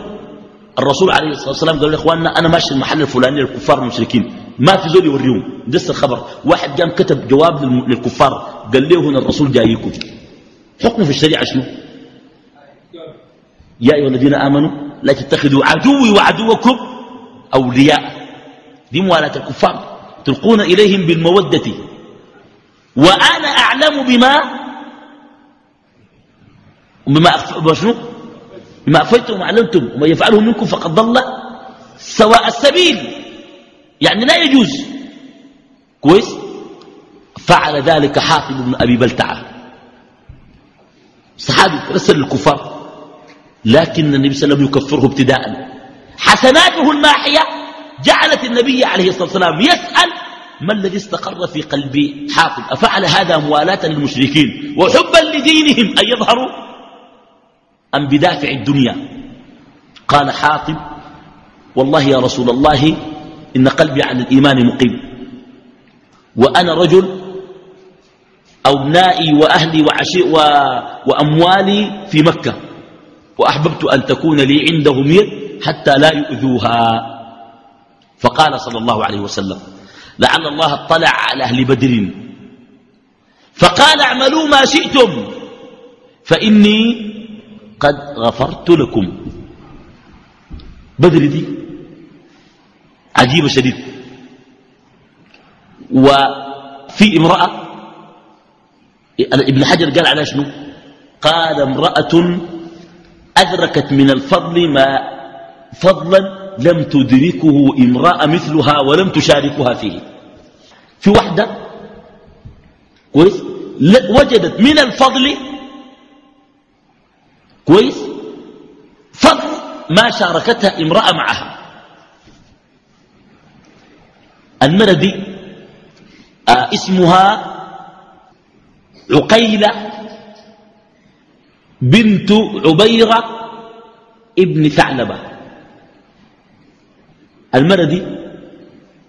الرسول عليه الصلاة والسلام قال يا اخواننا أنا ماشي المحل الفلاني للكفار المشركين ما في زول يوريهم. دس الخبر. واحد قام كتب جواب للكفار. قال له هنا الرسول جايكم. حكمه في الشريعة شنو؟ يا أيها الذين آمنوا لا تتخذوا عدوي وعدوكم أولياء. دي موالاة الكفار. تلقون إليهم بالمودة. وأنا أعلم بما بما شنو؟ بما أفيتم وأعلمتم وما يفعله منكم فقد ضل سواء السبيل. يعني لا يجوز. كويس؟ فعل ذلك حافظ بن أبي بلتعة. صحابي رسل الكفار. لكن النبي صلى الله عليه وسلم يكفره ابتداء حسناته الماحية جعلت النبي عليه الصلاة والسلام يسأل ما الذي استقر في قلب حاطب أفعل هذا موالاة للمشركين وحبا لدينهم أن يظهروا أم بدافع الدنيا؟ قال حاطب والله يا رسول الله إن قلبي على الإيمان مقيم. وأنا رجل أبنائي وأهلي وعشي. وأموالي في مكة. وأحببت أن تكون لي عندهم يد حتى لا يؤذوها. فقال صلى الله عليه وسلم لعل الله اطلع على أهل بدر. فقال اعملوا ما شئتم فإني قد غفرت لكم. بدر دي عجيبة شديد. وفي امرأة ابن حجر قال على شنو؟ قال امرأة أدركت من الفضل ما فضلا لم تدركه امرأة مثلها ولم تشاركها فيه. في واحدة كويس؟ وجدت من الفضل كويس؟ فضل ما شاركتها امرأة معها. المرة دي آه اسمها عقيلة بنت عبيرة ابن ثعلبة. المرة دي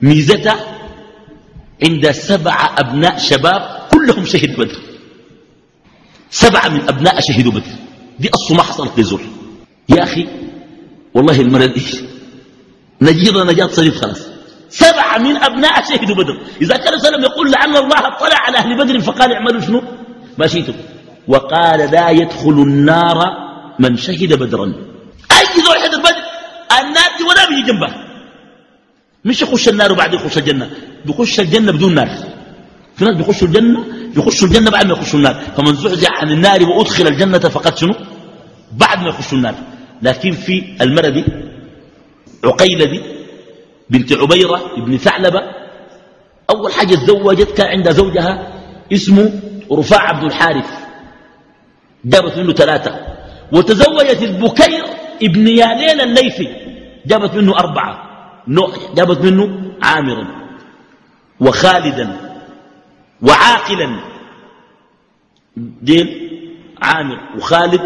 ميزتها عند سبع أبناء شباب كلهم شهد بدر. سبعة من أبناء شهدوا بدر. دي أصل ما حصلت لزول يا أخي والله المرة دي نجيض نجاة صريف خلاص. سبعة من أبناء شهدوا بدر. إذا كان سلم يقول لعل الله اطلع على أهل بدر فقال اعملوا شنو؟ ما شئتم. وقال لا يدخل النار من شهد بدرا. أي ذو حد بدر؟ النار دي ولا بيجي جنبها. مش يخش النار وبعد يخش الجنة. بيخش الجنة بدون نار. في ناس بيخشوا الجنة بيخشوا الجنة بعد ما يخشوا النار. فمن زحزح عن النار وأدخل الجنة فقد شنو؟ بعد ما يخشوا النار. لكن في المرة دي عقيلة دي بنت عبيرة ابن ثعلبة أول حاجة تزوجت كان عند زوجها اسمه رفاع بن الحارث. جابت منه ثلاثة. وتزوجت البكير ابن يالين الليثي جابت منه أربعة. جابت منه عامرا وخالدا وعاقلا. دين عامر. وخالد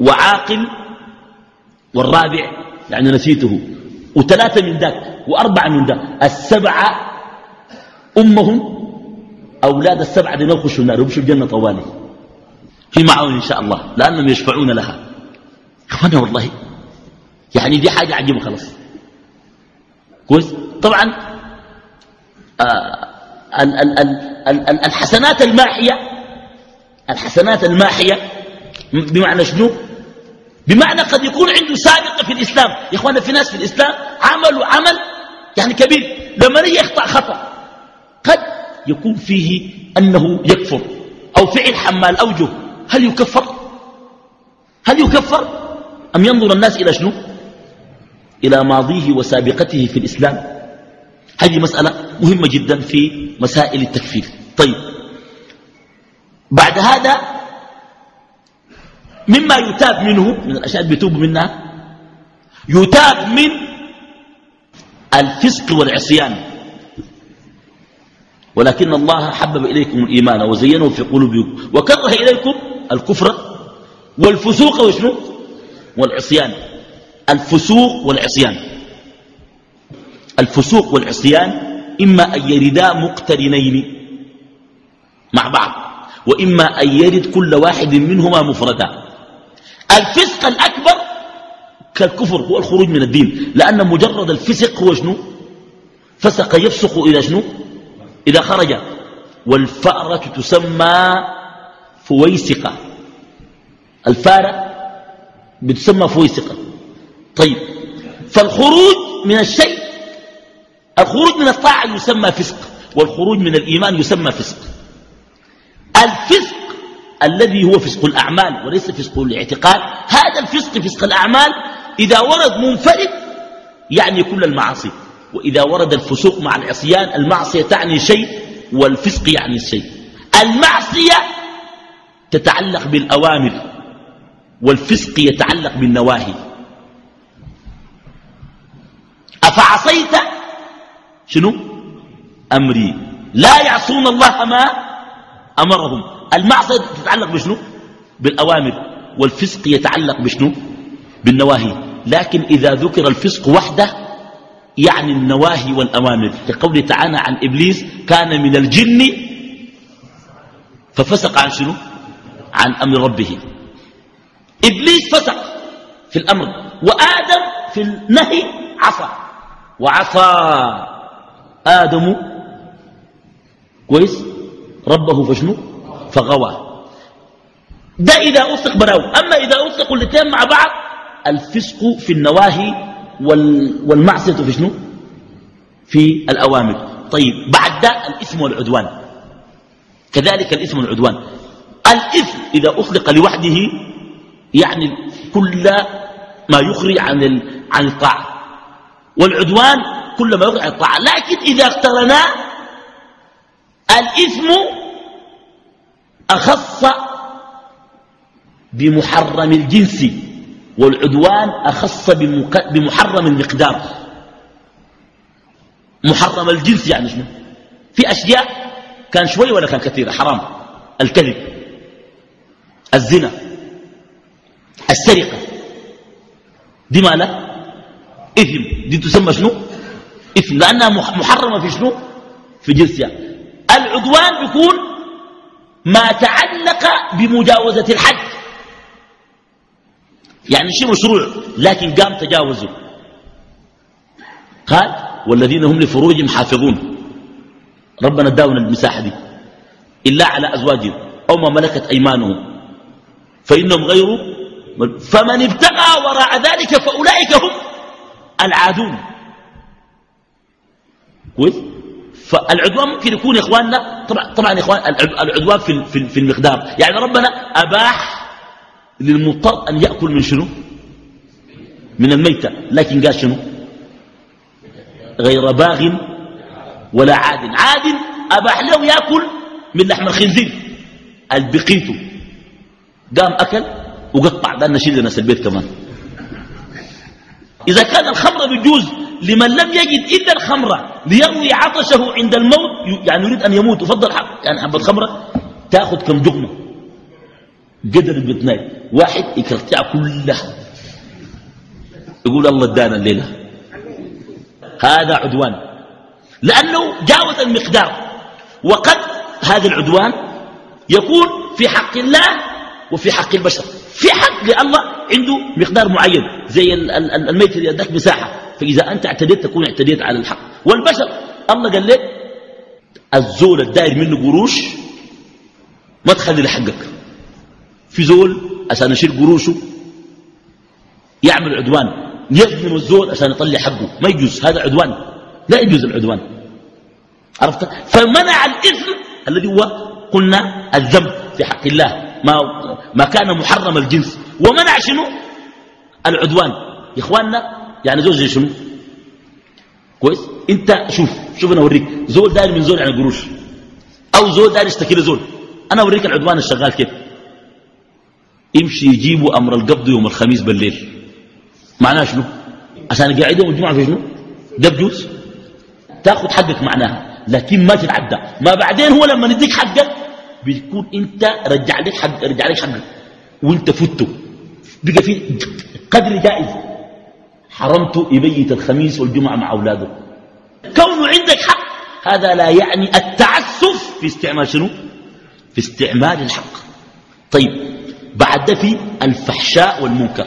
وعاقل والرابع يعني نسيته. وثلاثة من ذاك وأربعة من ذاك. السبعة أمهم أولاد السبعة دي ما يخشوا النار ويمشوا الجنة طوالي. في معون إن شاء الله لأنهم يشفعون لها. أخوانا والله يعني دي حاجة عجيبة خلاص. كويس؟ طبعا آه ال ال ال ال الحسنات الماحية الحسنات الماحية بمعنى شنو؟ بمعنى قد يكون عنده سابقة في الإسلام. يا إخوانا في ناس في الإسلام عملوا عمل يعني كبير. لما يخطأ خطأ قد يكون فيه أنه يكفر أو فعل حمال أوجه هل يكفر؟ هل يكفر؟ أم ينظر الناس إلى شنو؟ إلى ماضيه وسابقته في الإسلام. هذه مسألة مهمة جدا في مسائل التكفير. طيب. بعد هذا مما يتاب منه من الأشياء اللي بيتوب منها يتاب من الفسق والعصيان. ولكن الله حبب إليكم الإيمان وزينه في قلوبكم. وكره إليكم الكفر والفسوق وشنو؟ والعصيان. الفسوق والعصيان. الفسوق والعصيان إما أن يردا مقترنين مع بعض وإما أن يرد كل واحد منهما مفردا. الفسق الأكبر كالكفر هو الخروج من الدين لأن مجرد الفسق هو شنو؟ فسق يفسق إذا شنو؟ إذا خرج. والفأرة تسمى فويسقة. الفارة بتسمى فويسقة. طيب فالخروج من الشيء الخروج من الطاعة يسمى فسق والخروج من الإيمان يسمى فسق. الفسق الذي هو فسق الأعمال وليس فسق الاعتقاد هذا الفسق فسق الأعمال إذا ورد منفرد يعني كل المعاصي وإذا ورد الفسوق مع العصيان المعصية تعني شيء والفسق يعني الشيء المعصية تتعلق بالأوامر والفسق يتعلق بالنواهي. أفعصيت؟ شنو؟ أمري. لا يعصون الله ما أمرهم. المعصية تتعلق بشنو؟ بالأوامر والفسق يتعلق بشنو؟ بالنواهي. لكن إذا ذكر الفسق وحده يعني النواهي والأوامر. كقوله تعالى عن إبليس كان من الجن ففسق عن شنو؟ عن أمر ربه. إبليس فسق في الأمر وآدم في النهي عصى. وعصى آدم. كويس؟ ربه فشنو؟ فغوى. ده إذا أطلق براو. أما إذا أطلقوا الاثنين مع بعض الفسق في النواهي والمعصية في شنو؟ في الأوامر. طيب بعد ده الإثم والعدوان. كذلك الإثم والعدوان. الإثم إذا أطلق لوحده يعني كل ما يخرج عن عن الطاعة. والعدوان كل ما يخرج عن الطاعة. لكن إذا اقترنا الإثم أخص بمحرم الجنس والعدوان أخص بمحرم المقدار. محرم الجنس يعني شنو؟ في أشياء كان شوي ولا كان كثيرة؟ حرام. الكذب. الزنا السرقة. دي ما لا إثم. دي تسمى شنو؟ إثم. لأنها محرمة في شنو؟ في جنسها. العدوان يكون ما تعلق بمجاوزة الحد. يعني شيء مشروع؟ لكن قام تجاوزه. قال والذين هم لفروجهم حافظون. ربنا اداونا المساحة دي. إلا على أزواجهم أو ما ملكت أيمانهم. فإنهم غير فمن ابتغى وراء ذلك فأولئك هم العادون. كويس؟ فالعدوان ممكن يكون يا إخواننا طبعا, طبعا يا إخوان العدوان في, في المقدار. يعني ربنا أباح للمضطر أن يأكل من شنو؟ من الميتة. لكن قال شنو؟ غير باغ ولا عاد. عاد أباح له يأكل من لحم الخنزير البقيته قام أكل وقطع ده نشيل لناس البيت كمان. إذا كان الخمر بيجوز لمن لم يجد إلا الخمر ليروي عطشه عند الموت يعني يريد أن يموت يفضل حب يعني حب الخمرة تأخذ كم دقمة قدر البتناي. واحد يكرتع كلها. يقول الله ادانا الليلة. هذا عدوان. لأنه جاوز المقدار. وقد هذا العدوان يكون في حق الله وفي حق البشر. في حق لله عنده مقدار معين زي الميت اللي اداك مساحة. فإذا أنت اعتديت تكون اعتديت على الحق. والبشر الله قال لك الزول الدائر منه قروش ما تخلي لحقك في زول عشان يشيل قروشه يعمل عدوان. يظلم الزول عشان يطلع حقه. ما يجوز هذا عدوان. لا يجوز العدوان. عرفت؟ فمنع الإثم الذي هو قلنا الذنب في حق الله. ما, ما كان محرم الجنس. ومنع شنو؟ العدوان. يا إخواننا يعني زي شنو؟ كويس؟ أنت شوف شوف أنا أوريك. زول داير من زول عن يعني قروش. أو زول داير يشتكي لزول أنا أوريك العدوان الشغال كيف. يمشي يجيبوا أمر القبض يوم الخميس بالليل. معناه شنو؟ عشان قاعد يوم الجمعة في شنو؟ ده بجوز تاخذ حقك معناها. لكن ما تتعدى. ما بعدين هو لما يديك حقك بيكون انت رجع لك حق رجع لك حقك. وانت فته بقى في قدر جائز. حرمته يبيت الخميس والجمعة مع أولاده كونه عندك حق. هذا لا يعني التعسف في استعمال شنو؟ في استعمال الحق. طيب بعد في الفحشاء والمنكر.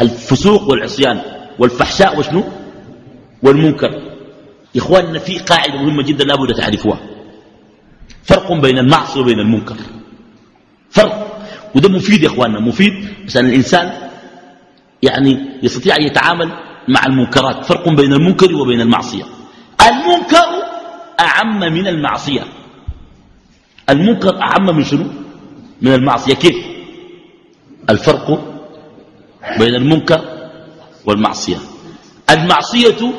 الفسوق والعصيان. والفحشاء وشنو؟ والمنكر. إخواننا في قاعدة مهمة جدا لابد تعرفوها. فرق بين المعصية وبين المنكر. فرق. وده مفيد يا إخواننا مفيد. عشان الإنسان يعني يستطيع أن يتعامل مع المنكرات. فرق بين المنكر وبين المعصية. المنكر أعم من المعصية. المنكر أعم من شنو؟ من المعصية. كيف؟ الفرق بين المنكر والمعصية. المعصية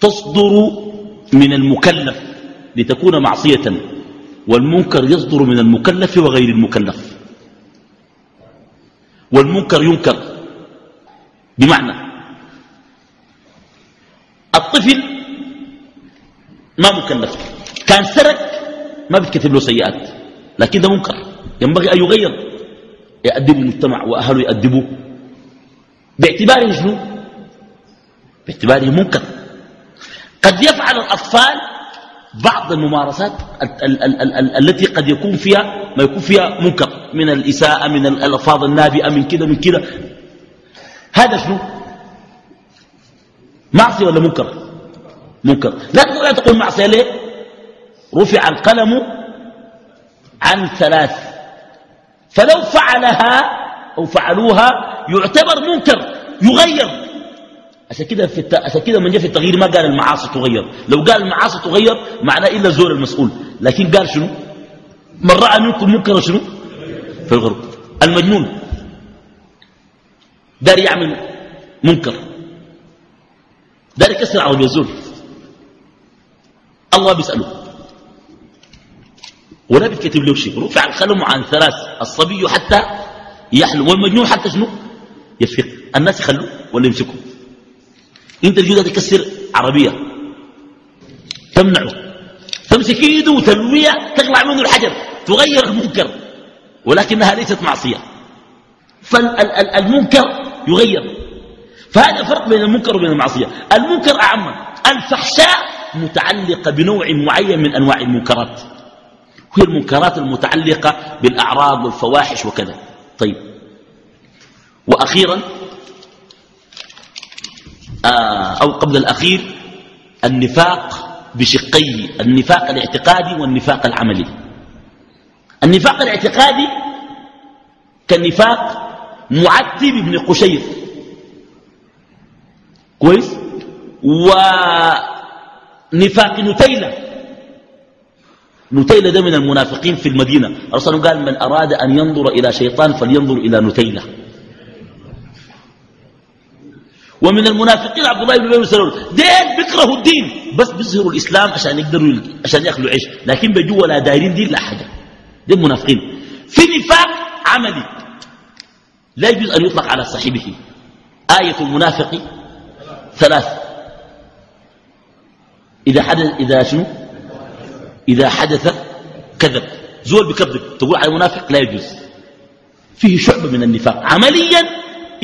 تصدر من المكلف. لتكون معصية والمنكر يصدر من المكلف وغير المكلف. والمنكر ينكر بمعنى الطفل ما مكلف كان سرق ما بتكتب له سيئات لكن ده منكر ينبغي أن يغير يأدب المجتمع وأهله يأدبوه باعتباره شنو؟ باعتباره منكر. قد يفعل الأطفال بعض الممارسات ال ال ال ال التي قد يكون فيها ما يكون فيها منكر. من الإساءة من الألفاظ النابئة من كذا من كذا. هذا شنو؟ معصية ولا منكر؟ منكر. لا تقول تقول معصية ليه؟ رفع القلم عن ثلاث. فلو فعلها أو فعلوها يعتبر منكر يغير. عشان كده في الت... عشان كده من جاء في التغيير ما قال المعاصي تغير. لو قال المعاصي تغير معناه إلا زول المسؤول. لكن قال شنو؟ من رأى منكم منكر شنو؟ في الغرب. المجنون. دار يعمل منكر. دار يكسر عربيه زول الله بيسأله. ولا بيتكتب له شيء. رفع القلم عن ثلاث الصبي حتى يحلم والمجنون حتى شنو؟ يفيق. الناس يخلوه ولا يمسكوا انت الجودة تكسر عربية. تمنعه. تمسك ايده وتلوية تقلع منه الحجر. تغير المنكر. ولكنها ليست معصية. فالمنكر يغير. فهذا فرق بين المنكر وبين المعصية. المنكر أعم. الفحشاء متعلقة بنوع معين من أنواع المنكرات. هي المنكرات المتعلقة بالأعراض والفواحش وكذا. طيب. وأخيرا أو قبل الأخير النفاق بشقي النفاق الاعتقادي والنفاق العملي. النفاق الاعتقادي كالنفاق معتب بن قشير. كويس؟ ونفاق نتيلة. نتيلة ده من المنافقين في المدينة. الرسول قال من أراد أن ينظر إلى شيطان فلينظر إلى نتيلة. ومن المنافقين عبد الله بن أبي سلول. دين بيكرهوا الدين. بس بيظهروا الإسلام عشان يقدروا عشان ياكلوا عيش. لكن بيجوا ولا دايرين دين لا حاجة. دي المنافقين في نفاق عملي. لا يجوز أن يطلق على صاحبه. آية المنافق ثلاث. إذا حدث إذا شنو؟ إذا حدث كذب. زول بكذب. تقول على المنافق لا يجوز. فيه شعبة من النفاق. عمليا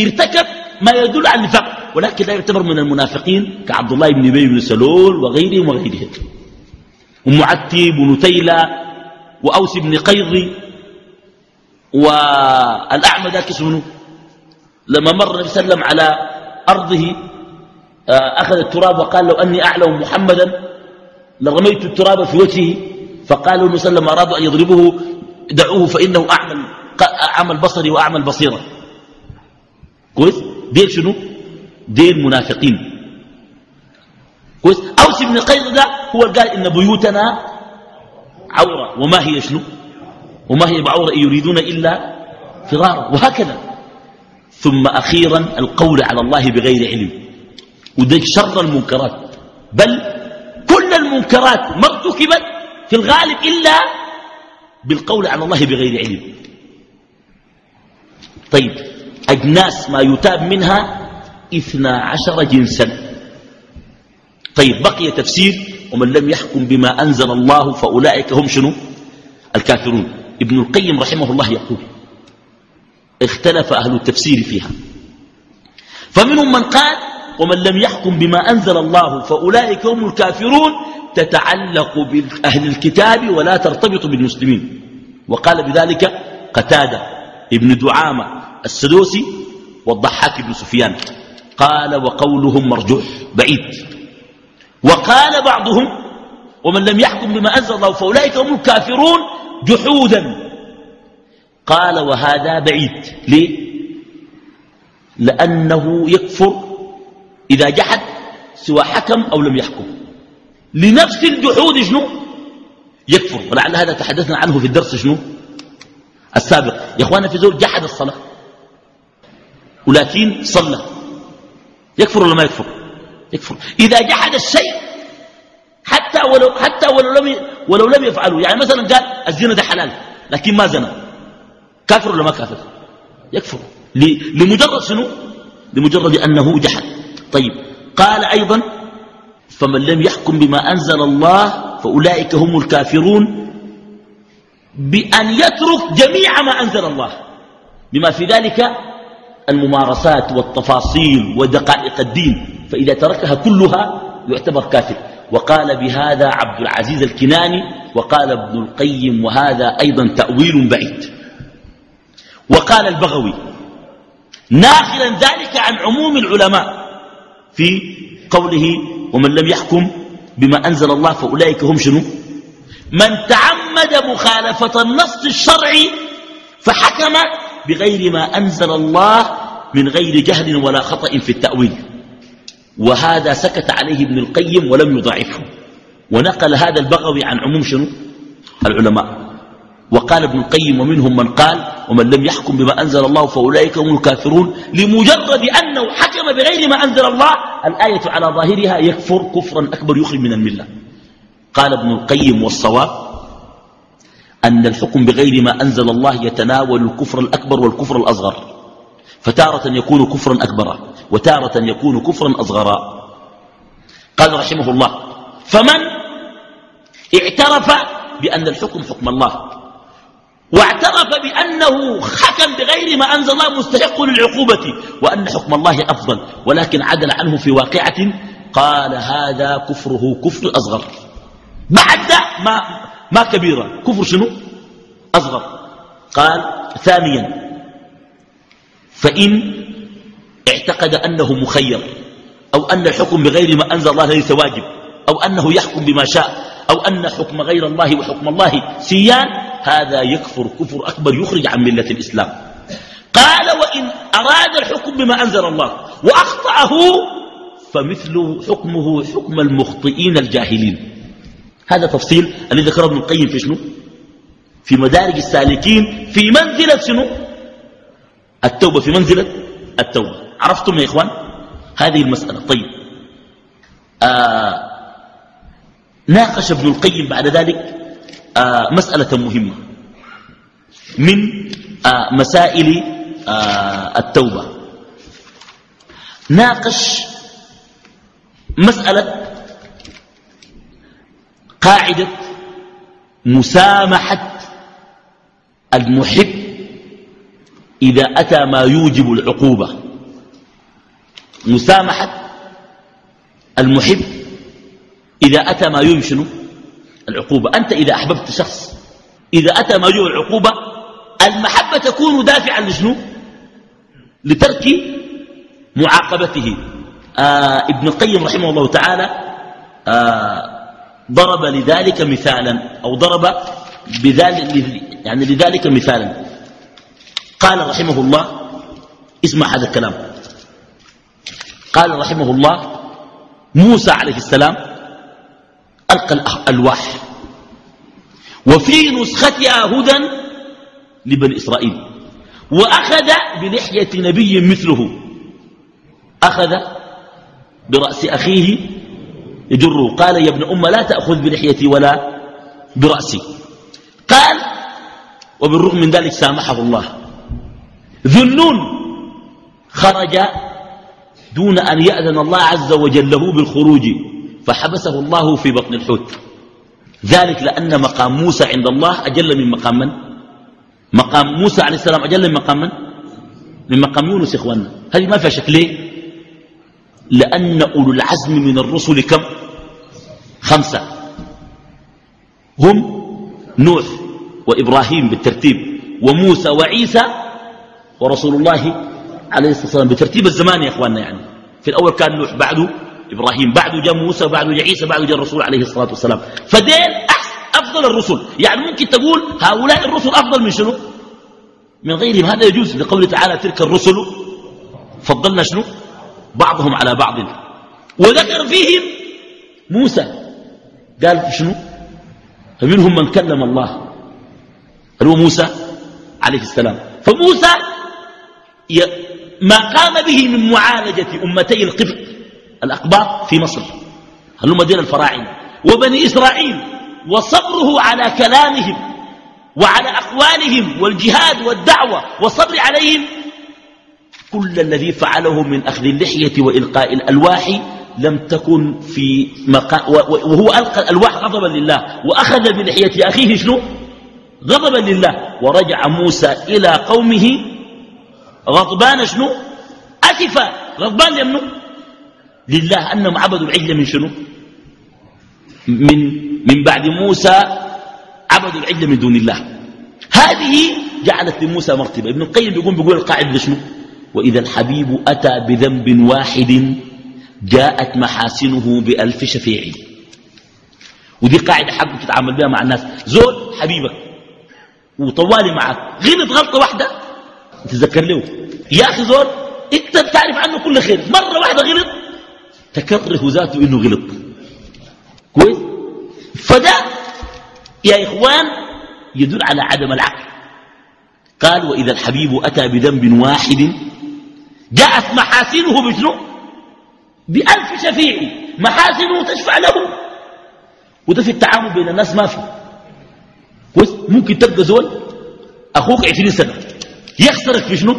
ارتكب ما يدل على النفاق. ولكن لا يعتبر من المنافقين كعبد الله بن أبي بن سلول وغيرهم وغيرهم. ومعتب ونتيلة وأوس بن قيض والأعمى ذاك اسمه. لما مر النبي صلى الله عليه وسلم على أرضه آه، أخذ التراب وقال لو أني أعلم محمدا لرميت التراب في وجهه. فقالوا النبي صلى الله عليه وسلم أرادوا أن يضربوه دعوه فإنه أعمى أعمى البصر وأعمى البصيرة. كويس؟ ديل شنو؟ دين منافقين. كويس؟ أوس بن قيض ده هو قال إن بيوتنا عورة. وما هي شنو؟ وما هي بعورة؟ إن يريدون إلا فرارا وهكذا. ثم أخيرا القول على الله بغير علم. وده شر المنكرات. بل كل المنكرات ما ارتكبت في الغالب إلا بالقول على الله بغير علم. طيب أجناس ما يتاب منها اثنا عشر جنسا. طيب بقي تفسير ومن لم يحكم بما أنزل الله فأولئك هم شنو؟ الكافرون. ابن القيم رحمه الله يقول اختلف أهل التفسير فيها. فمنهم من قال ومن لم يحكم بما أنزل الله فأولئك هم الكافرون تتعلق بأهل الكتاب ولا ترتبط بالمسلمين. وقال بذلك قتادة ابن دعامة السدوسي والضحاك بن سفيان. قال وقولهم مرجوح بعيد. وقال بعضهم ومن لم يحكم بما أنزل الله فأولئك هم الكافرون جحودا. قال وهذا بعيد. ليه؟ لأنه يكفر إذا جحد سوى حكم أو لم يحكم. لنفس الجحود شنو؟ يكفر. ولعل هذا تحدثنا عنه في الدرس شنو؟ السابق. يا اخوانا في زول جحد الصلاة ولكن صلى. يكفر ولا ما يكفر؟ يكفر. إذا جحد الشيء حتى ولو, حتى ولو لم, ولو لم يفعله يعني مثلا قال الزنا ده حلال لكن ما زنا كافر ولا ما كافر؟ يكفر. لمجرد شنو؟ لمجرد أنه جحد. طيب. قال أيضا فمن لم يحكم بما أنزل الله فأولئك هم الكافرون بأن يترك جميع ما أنزل الله. بما في ذلك الممارسات والتفاصيل ودقائق الدين فإذا تركها كلها يعتبر كافر. وقال بهذا عبد العزيز الكناني وقال ابن القيم وهذا أيضا تأويل بعيد. وقال البغوي ناخلا ذلك عن عموم العلماء في قوله ومن لم يحكم بما أنزل الله فأولئك هم شنو؟ من تعمد مخالفة النص الشرعي فحكم بغير ما أنزل الله من غير جهل ولا خطأ في التأويل. وهذا سكت عليه ابن القيم ولم يضعفه. ونقل هذا البغوي عن عموم شنو؟ العلماء. وقال ابن القيم ومنهم من قال ومن لم يحكم بما أنزل الله فأولئك هم الكافرون لمجرد أنه حكم بغير ما أنزل الله الآية على ظاهرها يكفر كفرا أكبر يخرج من الملة. قال ابن القيم والصواب أن الحكم بغير ما أنزل الله يتناول الكفر الأكبر والكفر الأصغر. فتارة يكون كفرا أكبر وتارة يكون كفرا أصغرا قال رحمه الله فمن اعترف بأن الحكم حكم الله واعترف بأنه حكم بغير ما أنزل الله مستحق للعقوبة وأن حكم الله أفضل ولكن عدل عنه في واقعة قال هذا كفره كفر أصغر. بعد ما, ما كبيرة كفر شنو؟ أصغر. قال ثانيا فإن اعتقد أنه مخير أو أن الحكم بغير ما أنزل الله ليس واجب أو أنه يحكم بما شاء أو أن حكم غير الله وحكم الله سيان هذا يكفر كفر أكبر يخرج عن ملة الإسلام. قال وإن أراد الحكم بما أنزل الله وأخطأه فمثل حكمه حكم المخطئين الجاهلين. هذا تفصيل الذي ذكره ابن القيم في شنو؟ في مدارج السالكين في منزلة شنو؟ التوبة في منزلة التوبة. عرفتم يا إخوان؟ هذه المسألة. طيب. آه ناقش ابن القيم بعد ذلك آه مسألة مهمة من آه مسائل آه التوبة. ناقش مسألة قاعدة مسامحة المحب إذا أتى ما يوجب العقوبة. مسامحة المحب إذا أتى ما يوجب شنو؟ العقوبة. أنت إذا أحببت شخص إذا أتى ما يوجب العقوبة المحبة تكون دافعا لشنو؟ لترك معاقبته. آه ابن القيم رحمه الله تعالى آه ضرب لذلك مثالا أو ضرب بذلك يعني لذلك مثالا. قال رحمه الله اسمع هذا الكلام. قال رحمه الله موسى عليه السلام ألقى الألواح وفي نسختها هدى لبني إسرائيل. وأخذ بلحية نبي مثله. أخذ برأس أخيه يجره. قال يا ابن أم لا تأخذ بلحيتي ولا برأسي. قال وبالرغم من ذلك سامحه الله. ذنون خرج دون أن يأذن الله عز وجل له بالخروج فحبسه الله في بطن الحوت. ذلك لأن مقام موسى عند الله أجل من مقام من؟ مقام موسى عليه السلام أجل من مقام من؟ من مقام يونس إخواننا. هذه ما فيها شك. ليه؟ لأن أولو العزم من الرسل كم؟ خمسة. هم نوح وإبراهيم بالترتيب وموسى وعيسى ورسول الله عليه الصلاة والسلام بترتيب الزمان يا أخواننا يعني. في الأول كان نوح بعده إبراهيم بعده جاء موسى بعده جاء عيسى بعده جاء الرسول عليه الصلاة والسلام. فدين أفضل الرسل. يعني ممكن تقول هؤلاء الرسل أفضل من شنو؟ من غيرهم. هذا يجوز لقول تعالى تلك الرسل فضلنا شنو؟ بعضهم على بعض. وذكر فيهم موسى. قال شنو؟ فمنهم من كلم الله. هو موسى عليه السلام. فموسى ما قام به من معالجة أمتي القبط الأقباط في مصر. هل هم دين الفراعنة. وبني إسرائيل وصبره على كلامهم وعلى أقوالهم والجهاد والدعوة والصبر عليهم. كل الذي فعله من أخذ اللحية وإلقاء الألواح لم تكن في مقا وهو ألقى الألواح غضبا لله. وأخذ بلحية أخيه شنو؟ غضبا لله. ورجع موسى إلى قومه غضبان شنو؟ أسفا غضبان لمنه لله أنهم عبدوا العجل من شنو؟ من, من بعد موسى عبدوا العجل من دون الله. هذه جعلت لموسى مرتبة. ابن القيم بيقول بيقول القاعدة شنو؟ وإذا الحبيب أتى بذنب واحد جاءت محاسنه بألف شفيع. ودي قاعدة حق تتعامل بها مع الناس. زول حبيبك وطوالي معك غلط غلطة واحدة تذكر له يا أخي زول أنت بتعرف عنه كل خير. مرة واحدة غلط تكره ذاته إنه غلط. كويس؟ فده يا إخوان يدل على عدم العقل. قال وإذا الحبيب أتى بذنب واحد جاءت محاسنه بشنو بألف شفيع. محاسنه تشفع له. وده في التعامل بين الناس ما في. كويس؟ ممكن تبقى زول أخوك عشرين سنة. يخسرك في شنو؟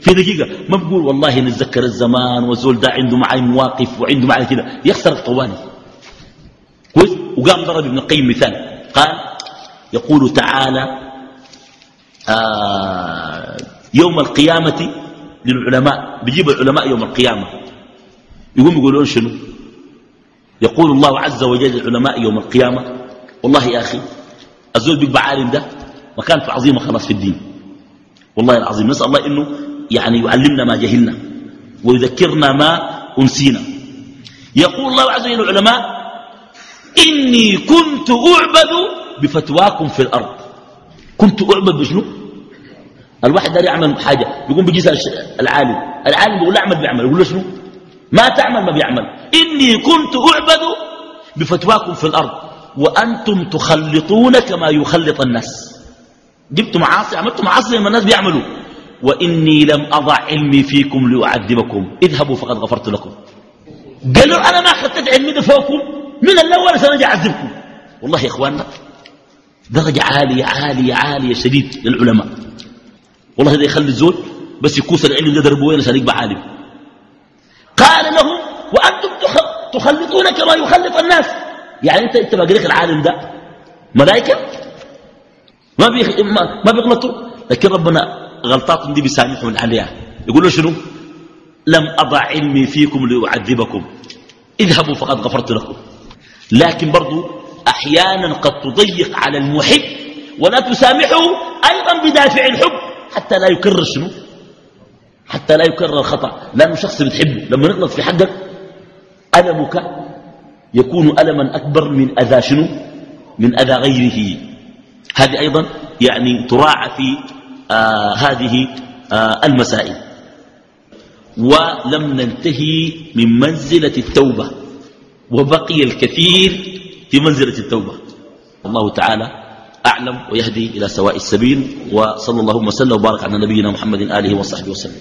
في دقيقة. ما بقول والله نتذكر الزمان والزول ده عنده معي مواقف وعنده معي كده. يخسرك طوالي. كويس؟ وقام ضرب ابن القيم مثال. قال يقول تعالى آه يوم القيامة للعلماء. بيجيب العلماء يوم القيامة. يقوم يقولون شنو؟ يقول الله عز وجل للعلماء يوم القيامة والله يا أخي الزول بيبقى عالم ده مكانته عظيمة خلاص في الدين. والله العظيم نسأل الله إنه يعني يعلمنا ما جهلنا ويذكرنا ما أنسينا. يقول الله عز وجل للعلماء إني كنت أعبد بفتواكم في الأرض. كنت أعبد بشنو؟ الواحد داري يعمل حاجة يقوم بيجيس العالم العالم بيقول أعمل بيعمل يقول له شنو؟ ما تعمل ما بيعمل. إني كنت أعبد بفتواكم في الأرض وأنتم تخلطون كما يخلط الناس. جبتوا معاصي عملتوا معاصي زي ما الناس بيعملوا. وإني لم أضع علمي فيكم لأعذبكم. اذهبوا فقد غفرت لكم. قالوا أنا ما أخذت علمي ده فوقكم. من الأول سنجي أعذبكم. والله يا إخواننا درجة عالية عالية عالية شديد للعلماء. والله هذا يخلي الزول بس يكوس العلم ده دربه وين؟ عشان يقبع عالم. قال لهم وأنتم تخلطون كما يخلط الناس. يعني أنت باقي لك العالم ده؟ ملائكة؟ ما بي ما, ما بيغلطوا. لكن ربنا غلطاتهم دي بيسامحهم عليها. يقول له شنو؟ لم أضع علمي فيكم لأعذبكم. اذهبوا فقد غفرت لكم. لكن برضو أحيانا قد تضيق على المحب ولا تسامحه أيضا بدافع الحب. حتى لا يكرر شنو؟ حتى لا يكرر الخطأ. لأنه شخص بتحبه. لما نغلط في حقك ألمك يكون ألما أكبر من أذى شنو؟ من أذى غيره. هذه أيضا يعني تراعى في آه هذه آه المسائل. ولم ننتهي من منزلة التوبة وبقي الكثير في منزلة التوبة. الله تعالى أعلم ويهدي إلى سواء السبيل وصلى الله وسلم وبارك على نبينا محمد آله وصحبه وسلم.